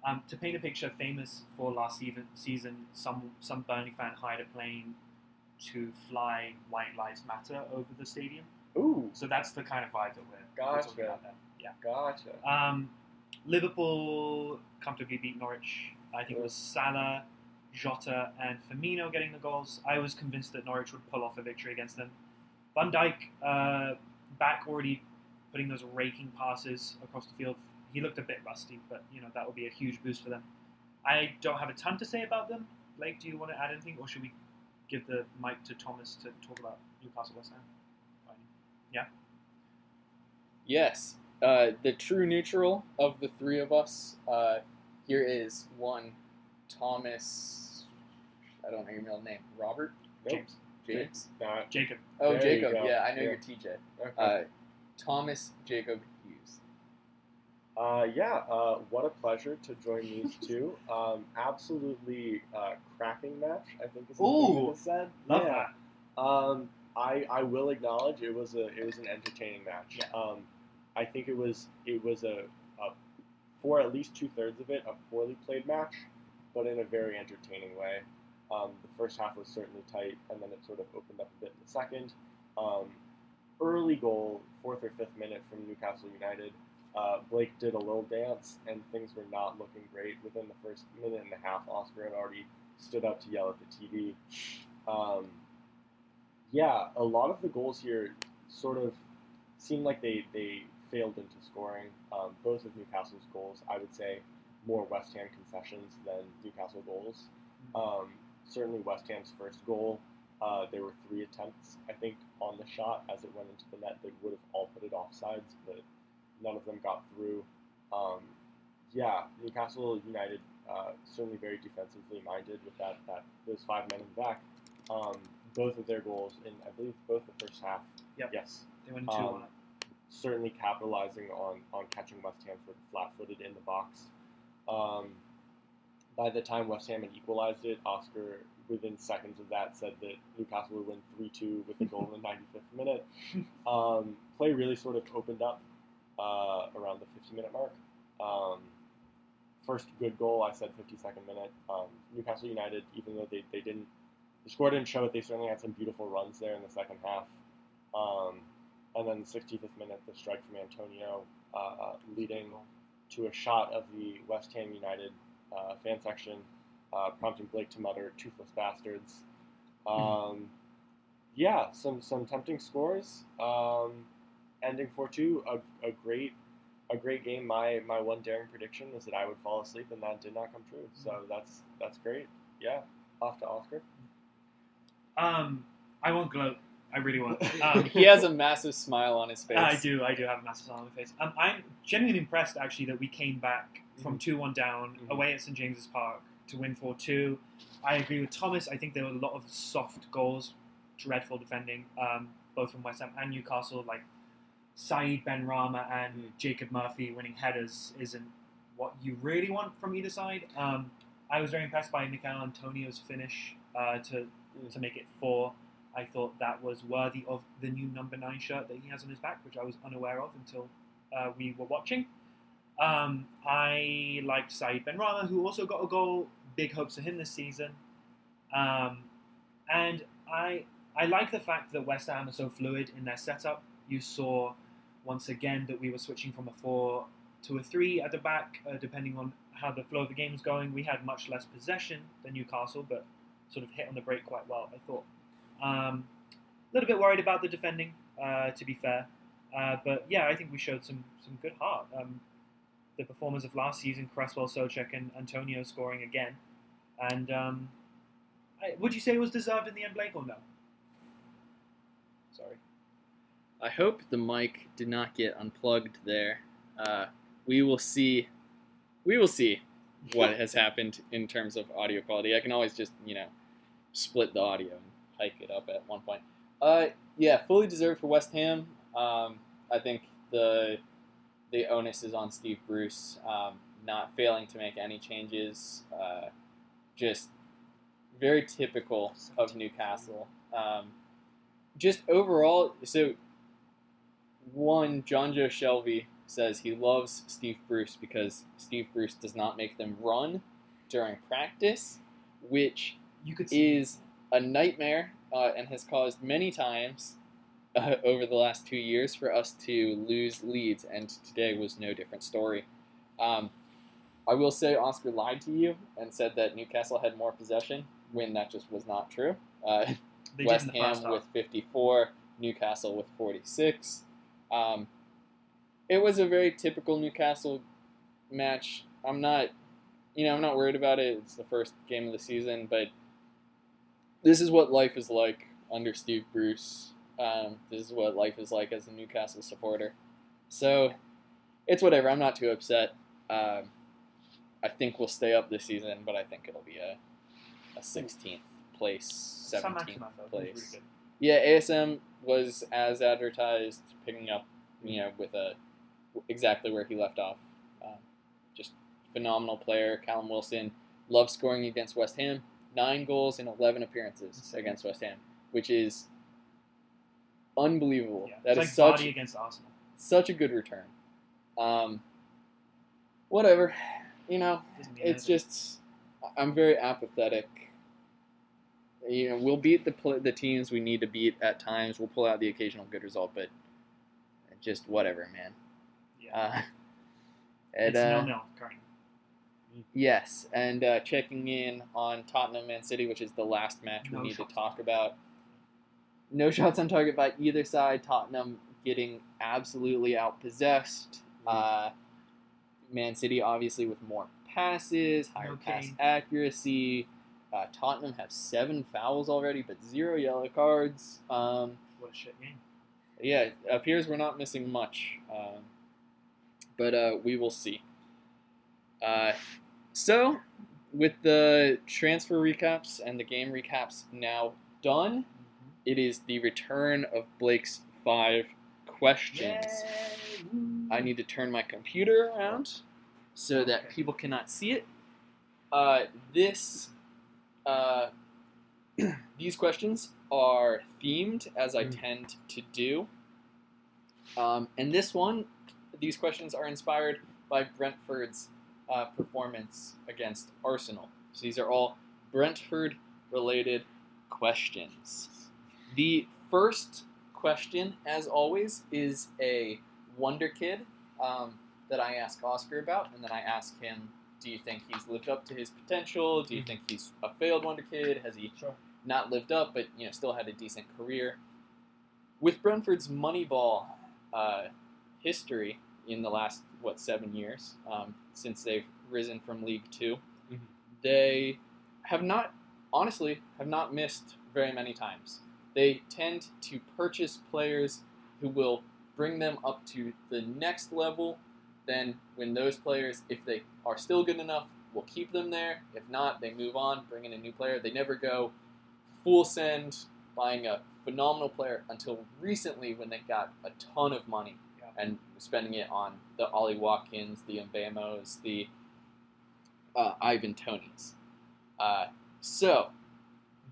Um, to paint a picture, famous for last season, season some some Burnley fan hired a plane to fly "White Lives Matter" over the stadium. Ooh, So that's the kind of vibe that we're, we're talking Gotcha. about there. Yeah. gotcha. Um, Liverpool comfortably beat Norwich. I think it was Salah, Jota, and Firmino getting the goals. I was convinced that Norwich would pull off a victory against them. Van Dijk uh, back already putting those raking passes across the field. He looked a bit rusty, but you know that will be a huge boost for them. I don't have a ton to say about them. Blake, do you want to add anything, or should we give the mic to Thomas to talk about Newcastle West Ham? Fine. Yes, uh, the true neutral of the three of us. Uh, here is one Thomas. I don't know your middle name. Robert. James, James. Not, Jacob. Oh, There Jacob. Yeah, I know Yeah. you're TJ. okay. Uh, Thomas Jacob Hughes. Uh, yeah, uh, what a pleasure to join these two. Um, absolutely uh, cracking match, I think is what thing Ooh, that was said. Love yeah. that. Um, I, I will acknowledge it was a it was an entertaining match. Yeah. Um, I think it was it was a, a for at least two thirds of it a poorly played match, but in a very entertaining way. Um, the first half was certainly tight, and then it sort of opened up a bit in the second. Um, early goal, fourth or fifth minute from Newcastle United. Uh, Blake did a little dance, and things were not looking great. Within the first minute and a half, Oscar had already stood up to yell at the TV. Um, yeah, a lot of the goals here sort of seem like they, they failed into scoring. Um, both of Newcastle's goals, I would say, more West Ham concessions than Newcastle goals. Um, certainly, West Ham's first goal, uh, there were three attempts, I think, on the shot as it went into the net. They would have all put it offsides, but none of them got through. Um, yeah, Newcastle United uh, certainly very defensively minded with that, that those five men in the back. Um, both of their goals in, I believe, both the first half. Yep. Yes, They went two Um, certainly capitalizing on, on catching West Ham sort of flat-footed in the box. Um, by the time West Ham had equalized it, Oscar, within seconds of that, said that Newcastle would win 3-2 with the goal in the 95th minute. Um, play really sort of opened up uh, around the 50-minute mark. Um, first good goal, I said 52nd minute. Um, Newcastle United, even though they, they didn't, the score didn't show it, they certainly had some beautiful runs there in the second half. Um, and then the 65th minute, the strike from Antonio, uh, leading to a shot of the West Ham United uh, fan section, uh, prompting Blake to mutter "toothless bastards." Um, yeah, some some tempting scores. Um, ending four two, a, a great a great game. My my one daring prediction was that I would fall asleep, and that did not come true. So that's that's great. Yeah, off to Oscar. Um, I won't gloat. I really won't. Um, he has a massive smile on his face. I do. I do have a massive smile on my face. Um, I'm genuinely impressed, actually, that we came back from Mhm. 2 1 down Mhm. away at St James's Park to win 4 2. I agree with Thomas. I think there were a lot of soft goals, dreadful defending, um, both from West Ham and Newcastle. Like Said Benrahma and Mm. Jacob Murphy winning headers isn't what you really want from either side. Um, I was very impressed by Michael Antonio's finish uh, to to make it four. I thought that was worthy of the new number nine shirt that he has on his back, which I was unaware of until uh, we were watching. Um, I liked Said Benrahma, who also got a goal. Big hopes for him this season. Um, and I I like the fact that West Ham are so fluid in their setup. You saw once again that we were switching from a four to a three at the back, uh, depending on how the flow of the game was going. We had much less possession than Newcastle, but sort of hit on the break quite well, I thought. Um, a little bit worried about the defending, uh, to be fair. Uh, but yeah, I think we showed some, some good heart. Um, the performers of last season, Cresswell, Soucek, and Antonio scoring again. And um, I, would you say it was deserved in the end, Blake, or no? Sorry. I hope the mic did not get unplugged there. Uh, we will see. We will see what has happened in terms of audio quality. I can always just you know split the audio and hike it up at one point. Uh, yeah, fully deserved for West Ham. Um, I think the the onus is on Steve Bruce, um, not failing to make any changes. Uh, just very typical of Newcastle. Um, just overall, so one, Jonjo Shelvey says he loves Steve Bruce because Steve Bruce does not make them run during practice, which You could see. is a nightmare uh, and has caused many times uh, over the last two years for us to lose leads, and today was no different story. Um, I will say Oscar lied to you and said that Newcastle had more possession when that just was not true. Uh, West did in the first Ham with 54, Newcastle with 46. Um, it was a very typical Newcastle match. I'm not, you know, I'm not worried about it. It's the first game of the season, but this is what life is like under Steve Bruce. Um, this is what life is like as a Newcastle supporter. So it's whatever. I'm not too upset. Um, I think we'll stay up this season, but I think it'll be a, a 16th place, 17th Maximin, though, he was place. Yeah, ASM was as advertised, picking up, you know, with a exactly where he left off. Um, just phenomenal player, Callum Wilson. Loves scoring against West Ham. Nine goals in eleven appearances Insane. against West Ham, which is unbelievable. Yeah. That it's is like such against Arsenal. such a good return. Um, whatever, you know, it's anything. just I'm very apathetic. You know, we'll beat the pl- the teams we need to beat at times. We'll pull out the occasional good result, but just whatever, man. yeah. Uh, and, it's uh, nil nil currently. Yes, and uh, checking in on Tottenham Man City, which is the last match we No need to talk about. No shots on target by either side. Tottenham getting absolutely outpossessed. Uh, Man City obviously with more passes, higher No pass accuracy. Uh, Tottenham have seven fouls already, but zero yellow cards. Um, What a shit game. yeah, it appears we're not missing much, um, but uh, we will see. So, with the transfer recaps and the game recaps now done, it is the return of Blake's five questions. I need to turn my computer around so that people cannot see it. Uh, this, uh, these questions are themed as I Mm. tend to do. Um, and this one, these questions are inspired by Brentford's uh, performance against Arsenal. So these are all Brentford related questions. The first question, as always, is a wonder kid um, that I ask Oscar about, and then I ask him, "Do you think he's lived up to his potential? Do you think he's a failed wonder kid? Has he Sure. not lived up, but you know still had a decent career?" With Brentford's Moneyball uh, history in the last what seven years um, since they've risen from League 2 Mhm. they have not honestly have not missed very many times. they tend to purchase players who will bring them up to the next level. Then, when those players, if they are still good enough, will keep them there. If not, they move on, bring in a new player. They never go full send buying a phenomenal player until recently when they got a ton of money. And spending it on the Ollie Watkins, the Mbeumos, the uh, Ivan Toneys. Uh, so,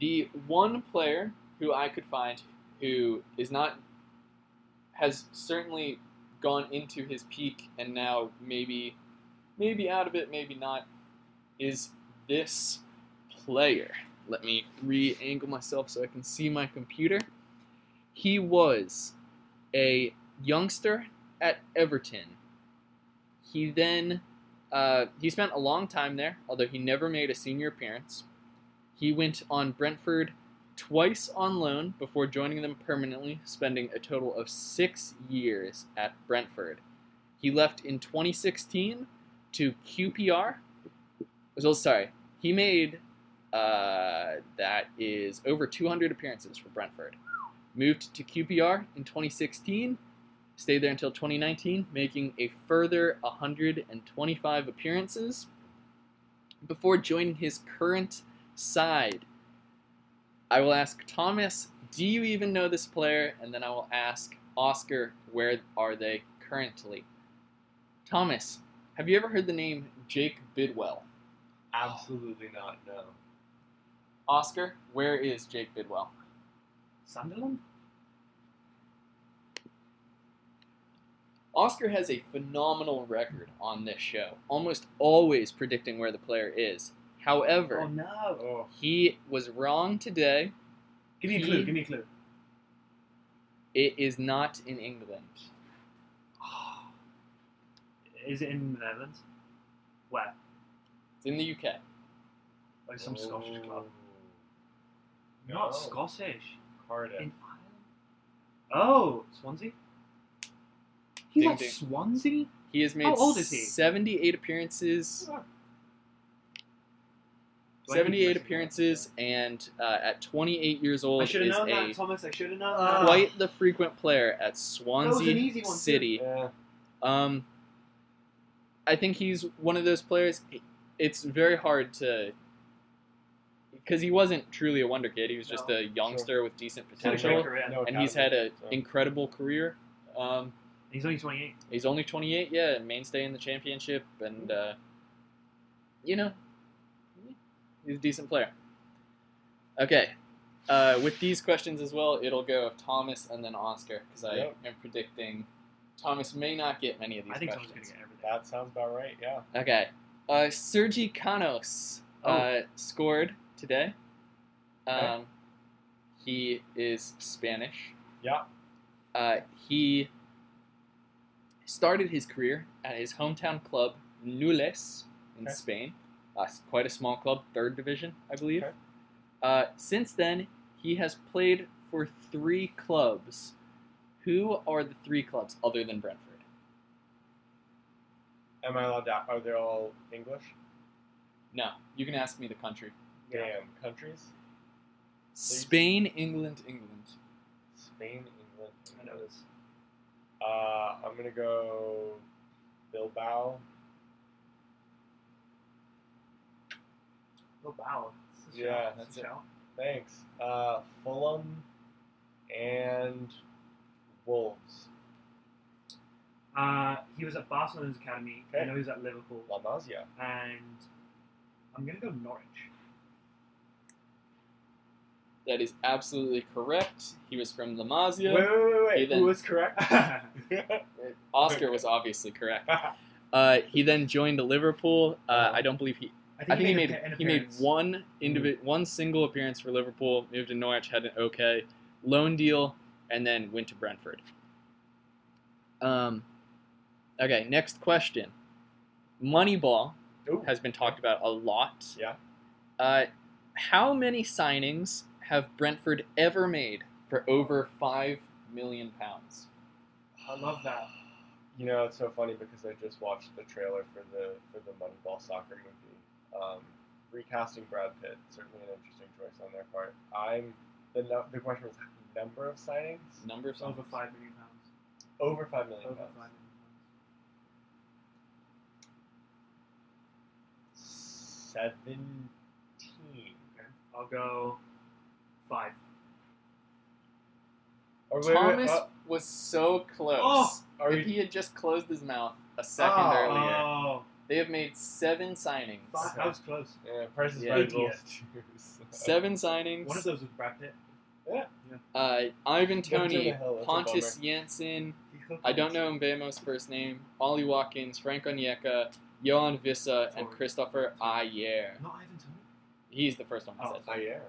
the one player who I could find who is not has certainly gone into his peak and now maybe maybe out of it, maybe not, is this player. Let me re-angle myself so I can see my computer. He was a youngster at Everton. He then uh, he spent a long time there, although he never made a senior appearance. He went on Brentford twice on loan before joining them permanently, spending a total of six years at Brentford. He left in 2016 to QPR. So sorry, he made uh, that is over 200 appearances for Brentford. Moved to QPR in 2016, stayed there until 2019, making a further 125 appearances before joining his current side. I will ask Thomas, do you even know this player? And then I will ask Oscar, where are they currently? Thomas, have you ever heard the name Jake Bidwell? Absolutely not. No. Oscar, where is Jake Bidwell? Sunderland? Oscar has a phenomenal record on this show, almost always predicting where the player is. However, Oh no! Oh, he was wrong today. Give me a clue. Give me a clue. It is not in England. Is it in the Netherlands? Where? It's in the UK. Like oh, some Scottish oh. club. No. Not Scottish. Cardiff. In Ireland? Oh, Swansea. He's Ding, at ding. Swansea. He has made How old is he? 78 appearances. Do I need to 78 appearances, and uh, at 28 years old I is should have known a that, Thomas. I should have known quite the frequent player at was Swansea an easy one. City. Yeah. Um, I think he's one of those players. It's very hard to because he wasn't truly a wonder kid. He was just No, a youngster with decent He's had a great potential. No and he's had an so. incredible career. Um, He's only 28. he's only 28, yeah, mainstay in the championship, and uh, you know, he's a decent player. Okay, uh, with these questions as well, it'll go of Thomas and then Oscar because I Yep. am predicting Thomas may not get many of these I think Thomas questions. is going to get everything. That sounds about right. Yeah. Okay. Uh, Sergi Canos uh, scored today. Um, Okay. He is Spanish. Yeah. Uh, he started his career at his hometown club, Nules, in Okay. Spain. Uh, quite a small club, third division, I believe. Okay. Uh, since then, he has played for three clubs. Who are the three clubs other than Brentford? Am I allowed to? Are they all English? No, you can ask me the country. Damn. Countries? Spain, England, England. Spain, England. I know this. Uh, I'm gonna go Bilbao. Wow. That's Yeah, shout. that's it. Thanks. Uh, Fulham and Wolves. Uh, he was at Barcelona's academy. Okay. I know he was at Liverpool. La Masia. And I'm going to go Norwich. That is absolutely correct. He was from La Masia. Wait, wait, wait, wait. He then- Who was correct? Oscar was obviously correct. Uh, he then joined Liverpool. Uh, I don't believe he. I think he made he made appearance. one indivi- one single appearance for Liverpool. Moved to Norwich, had an okay loan deal, and then went to Brentford. Um, okay, next question. Moneyball Ooh. has been talked about a lot. Yeah. Uh, how many signings have Brentford ever made for over five million pounds? I love that. You know, it's so funny because I just watched the trailer for the for the Moneyball soccer movie. Um, recasting Brad Pitt certainly an interesting choice on their part. I'm The no, the question was number of signings Number of It's over five million pounds. over five million Over pounds. five million pounds. Seventeen. Okay. I'll go five. Or wait, wait, Thomas uh, was so close. Oh! if we? he had just closed his mouth a second Oh. earlier, Oh, they have made seven signings. five. That was close. Yeah, Price is Yeah. Right Idiot. Seven signings. One of those was Brad Pitt. Uh, Ivan Go to the Toney, hell, that's a Pontus Jansson. I don't us. know Mbeumo's first name. Ollie Watkins, Frank Onyeka, Yoane Wissa, and Kristoffer Ajer. Not Ivan Toney. He's the first one I Oh. said.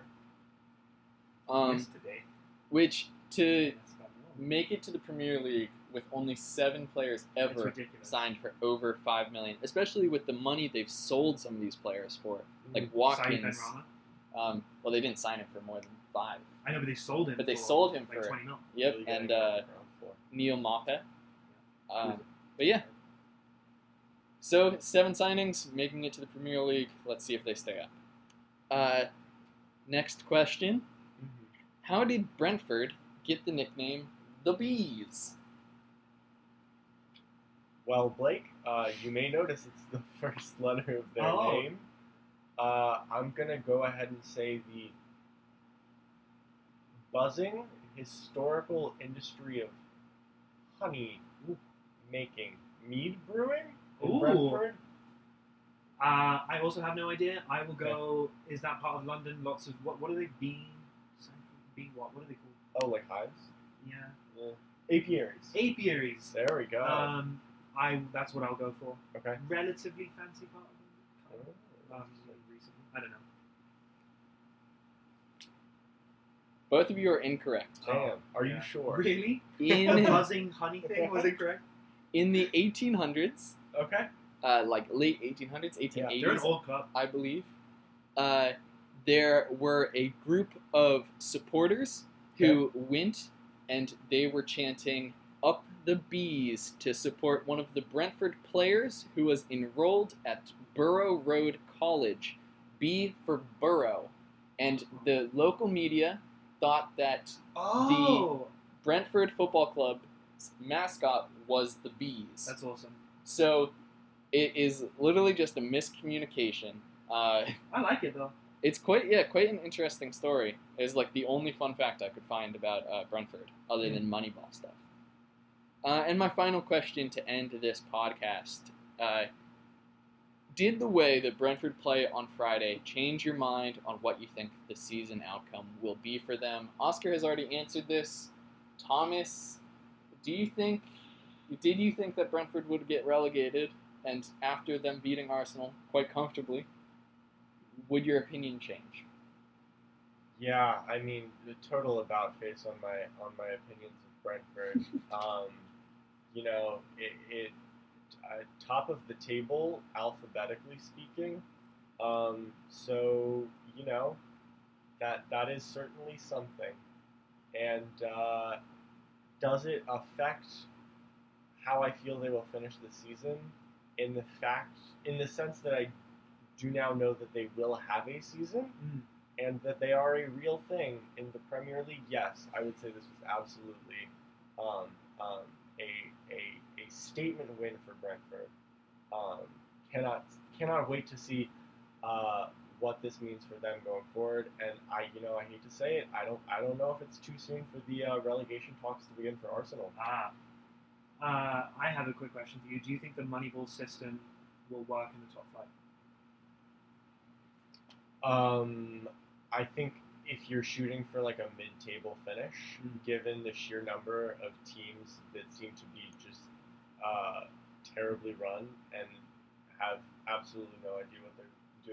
Yeah. Um, Yesterday. which to That's got more. make it to the Premier League with only seven players ever signed for over five million, especially with the money they've sold some of these players for, like Said Watkins. Um, well, they didn't sign him for more than five. I know, but they sold him. But they for, sold him like for- twenty mil. Yep, Really and uh. Neal Maupay. Who's Um, but yeah, so seven signings, making it to the Premier League. Let's see if they stay up. Uh, next question. How did Brentford get the nickname the Bees? Well, Blake, uh, you may notice it's the first letter of their Oh. name. Uh, I'm gonna go ahead and say the buzzing historical industry of honey making mead brewing in Ooh. Brentford. Uh, I also have no idea. I will go. Is that part of London? Lots of what? What are they? Bean. Bean. What? What are they called? Oh, like hives? Yeah. Yeah. Apiaries. Apiaries. There we go. Um, I. That's what I'll go for. okay. Relatively fancy part of London. Um, recently. I don't know. Both of you are incorrect. Damn. Are Yeah. you sure? Really? In the buzzing honey thing was incorrect. in the 1800s, Okay. uh, like late 1800s, 1880s, They're an old club. I believe, uh, there were a group of supporters who went and they were chanting "Up the Bees" to support one of the Brentford players who was enrolled at Borough Road College. B for Borough, and the local media thought that Oh, Brentford Football Club's mascot was the bees. that's awesome. So it is literally just a miscommunication. Uh, I like it though. It's quite yeah, quite an interesting story. It's like the only fun fact I could find about uh, Brentford, other than Moneyball stuff. Uh, and my final question to end this podcast: uh, Did the way that Brentford play on Friday change your mind on what you think the season outcome will be for them? Oscar has already answered this. Thomas, do you think? Did you think that Brentford would get relegated? And after them beating Arsenal quite comfortably, would your opinion change? Yeah, I mean the total about face on my on my opinions of Brentford. um, you know, it, it uh, top of the table alphabetically speaking. Um, so you know, that that is certainly something. And uh, does it affect how I feel they will finish the season? In the fact, in the sense that I do now know that they will have a season Mm. and that they are a real thing in the Premier League, yes, I would say this was absolutely um, um, a, a, a statement win for Brentford. Um, cannot cannot wait to see uh, what this means for them going forward. And I, you know, I hate to say it, I don't I don't know if it's too soon for the uh, relegation talks to begin for Arsenal. Ah. Uh, I have a quick question for you. Do you think the Moneyball system will work in the top five? Um, I think if you're shooting for like a mid-table finish, Mhm. given the sheer number of teams that seem to be just uh, terribly run and have absolutely no idea what they're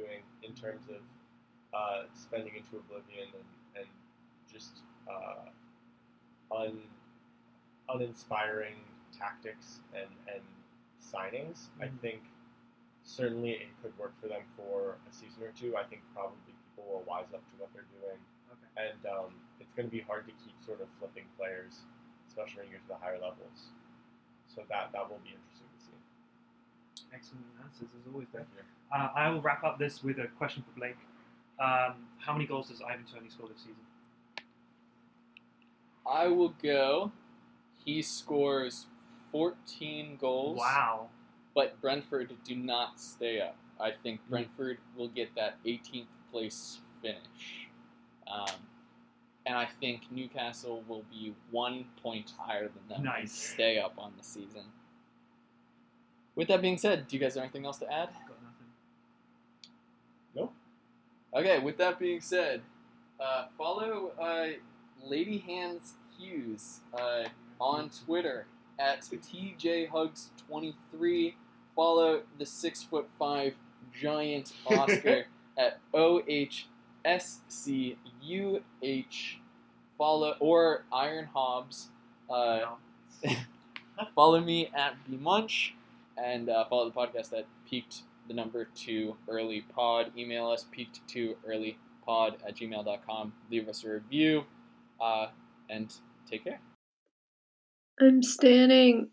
doing in terms of uh, spending into oblivion and, and just uh, un, uninspiring tactics and, and signings, I Mhm. think certainly it could work for them for a season or two. I think probably people will wise up to what they're doing, Okay. and um, it's going to be hard to keep sort of flipping players, especially when you get to the higher levels. So that that will be interesting to see. Excellent answers as always. Ben. Thank you. Uh, I will wrap up this with a question for Blake. Um, how many goals does Ivan Toney score this season? I will go. He scores 14 goals. Wow. But Brentford do not stay up. I think Brentford will get that 18th place finish. Um, and I think Newcastle will be one point higher than them and Nice. stay up on the season. With that being said, do you guys have anything else to add? Got nothing. Okay, with that being said, uh, follow uh, Lady Hands Hughes uh, on Twitter at TJHugs23. Follow the six foot five giant Oscar at OHSCUH. Follow or Iron Hobbs. Uh, No. follow me at B Munch, and uh, follow the podcast at peaked the number two early pod email us peaked two early pod at gmail.com leave us a review uh, and take care I'm standing.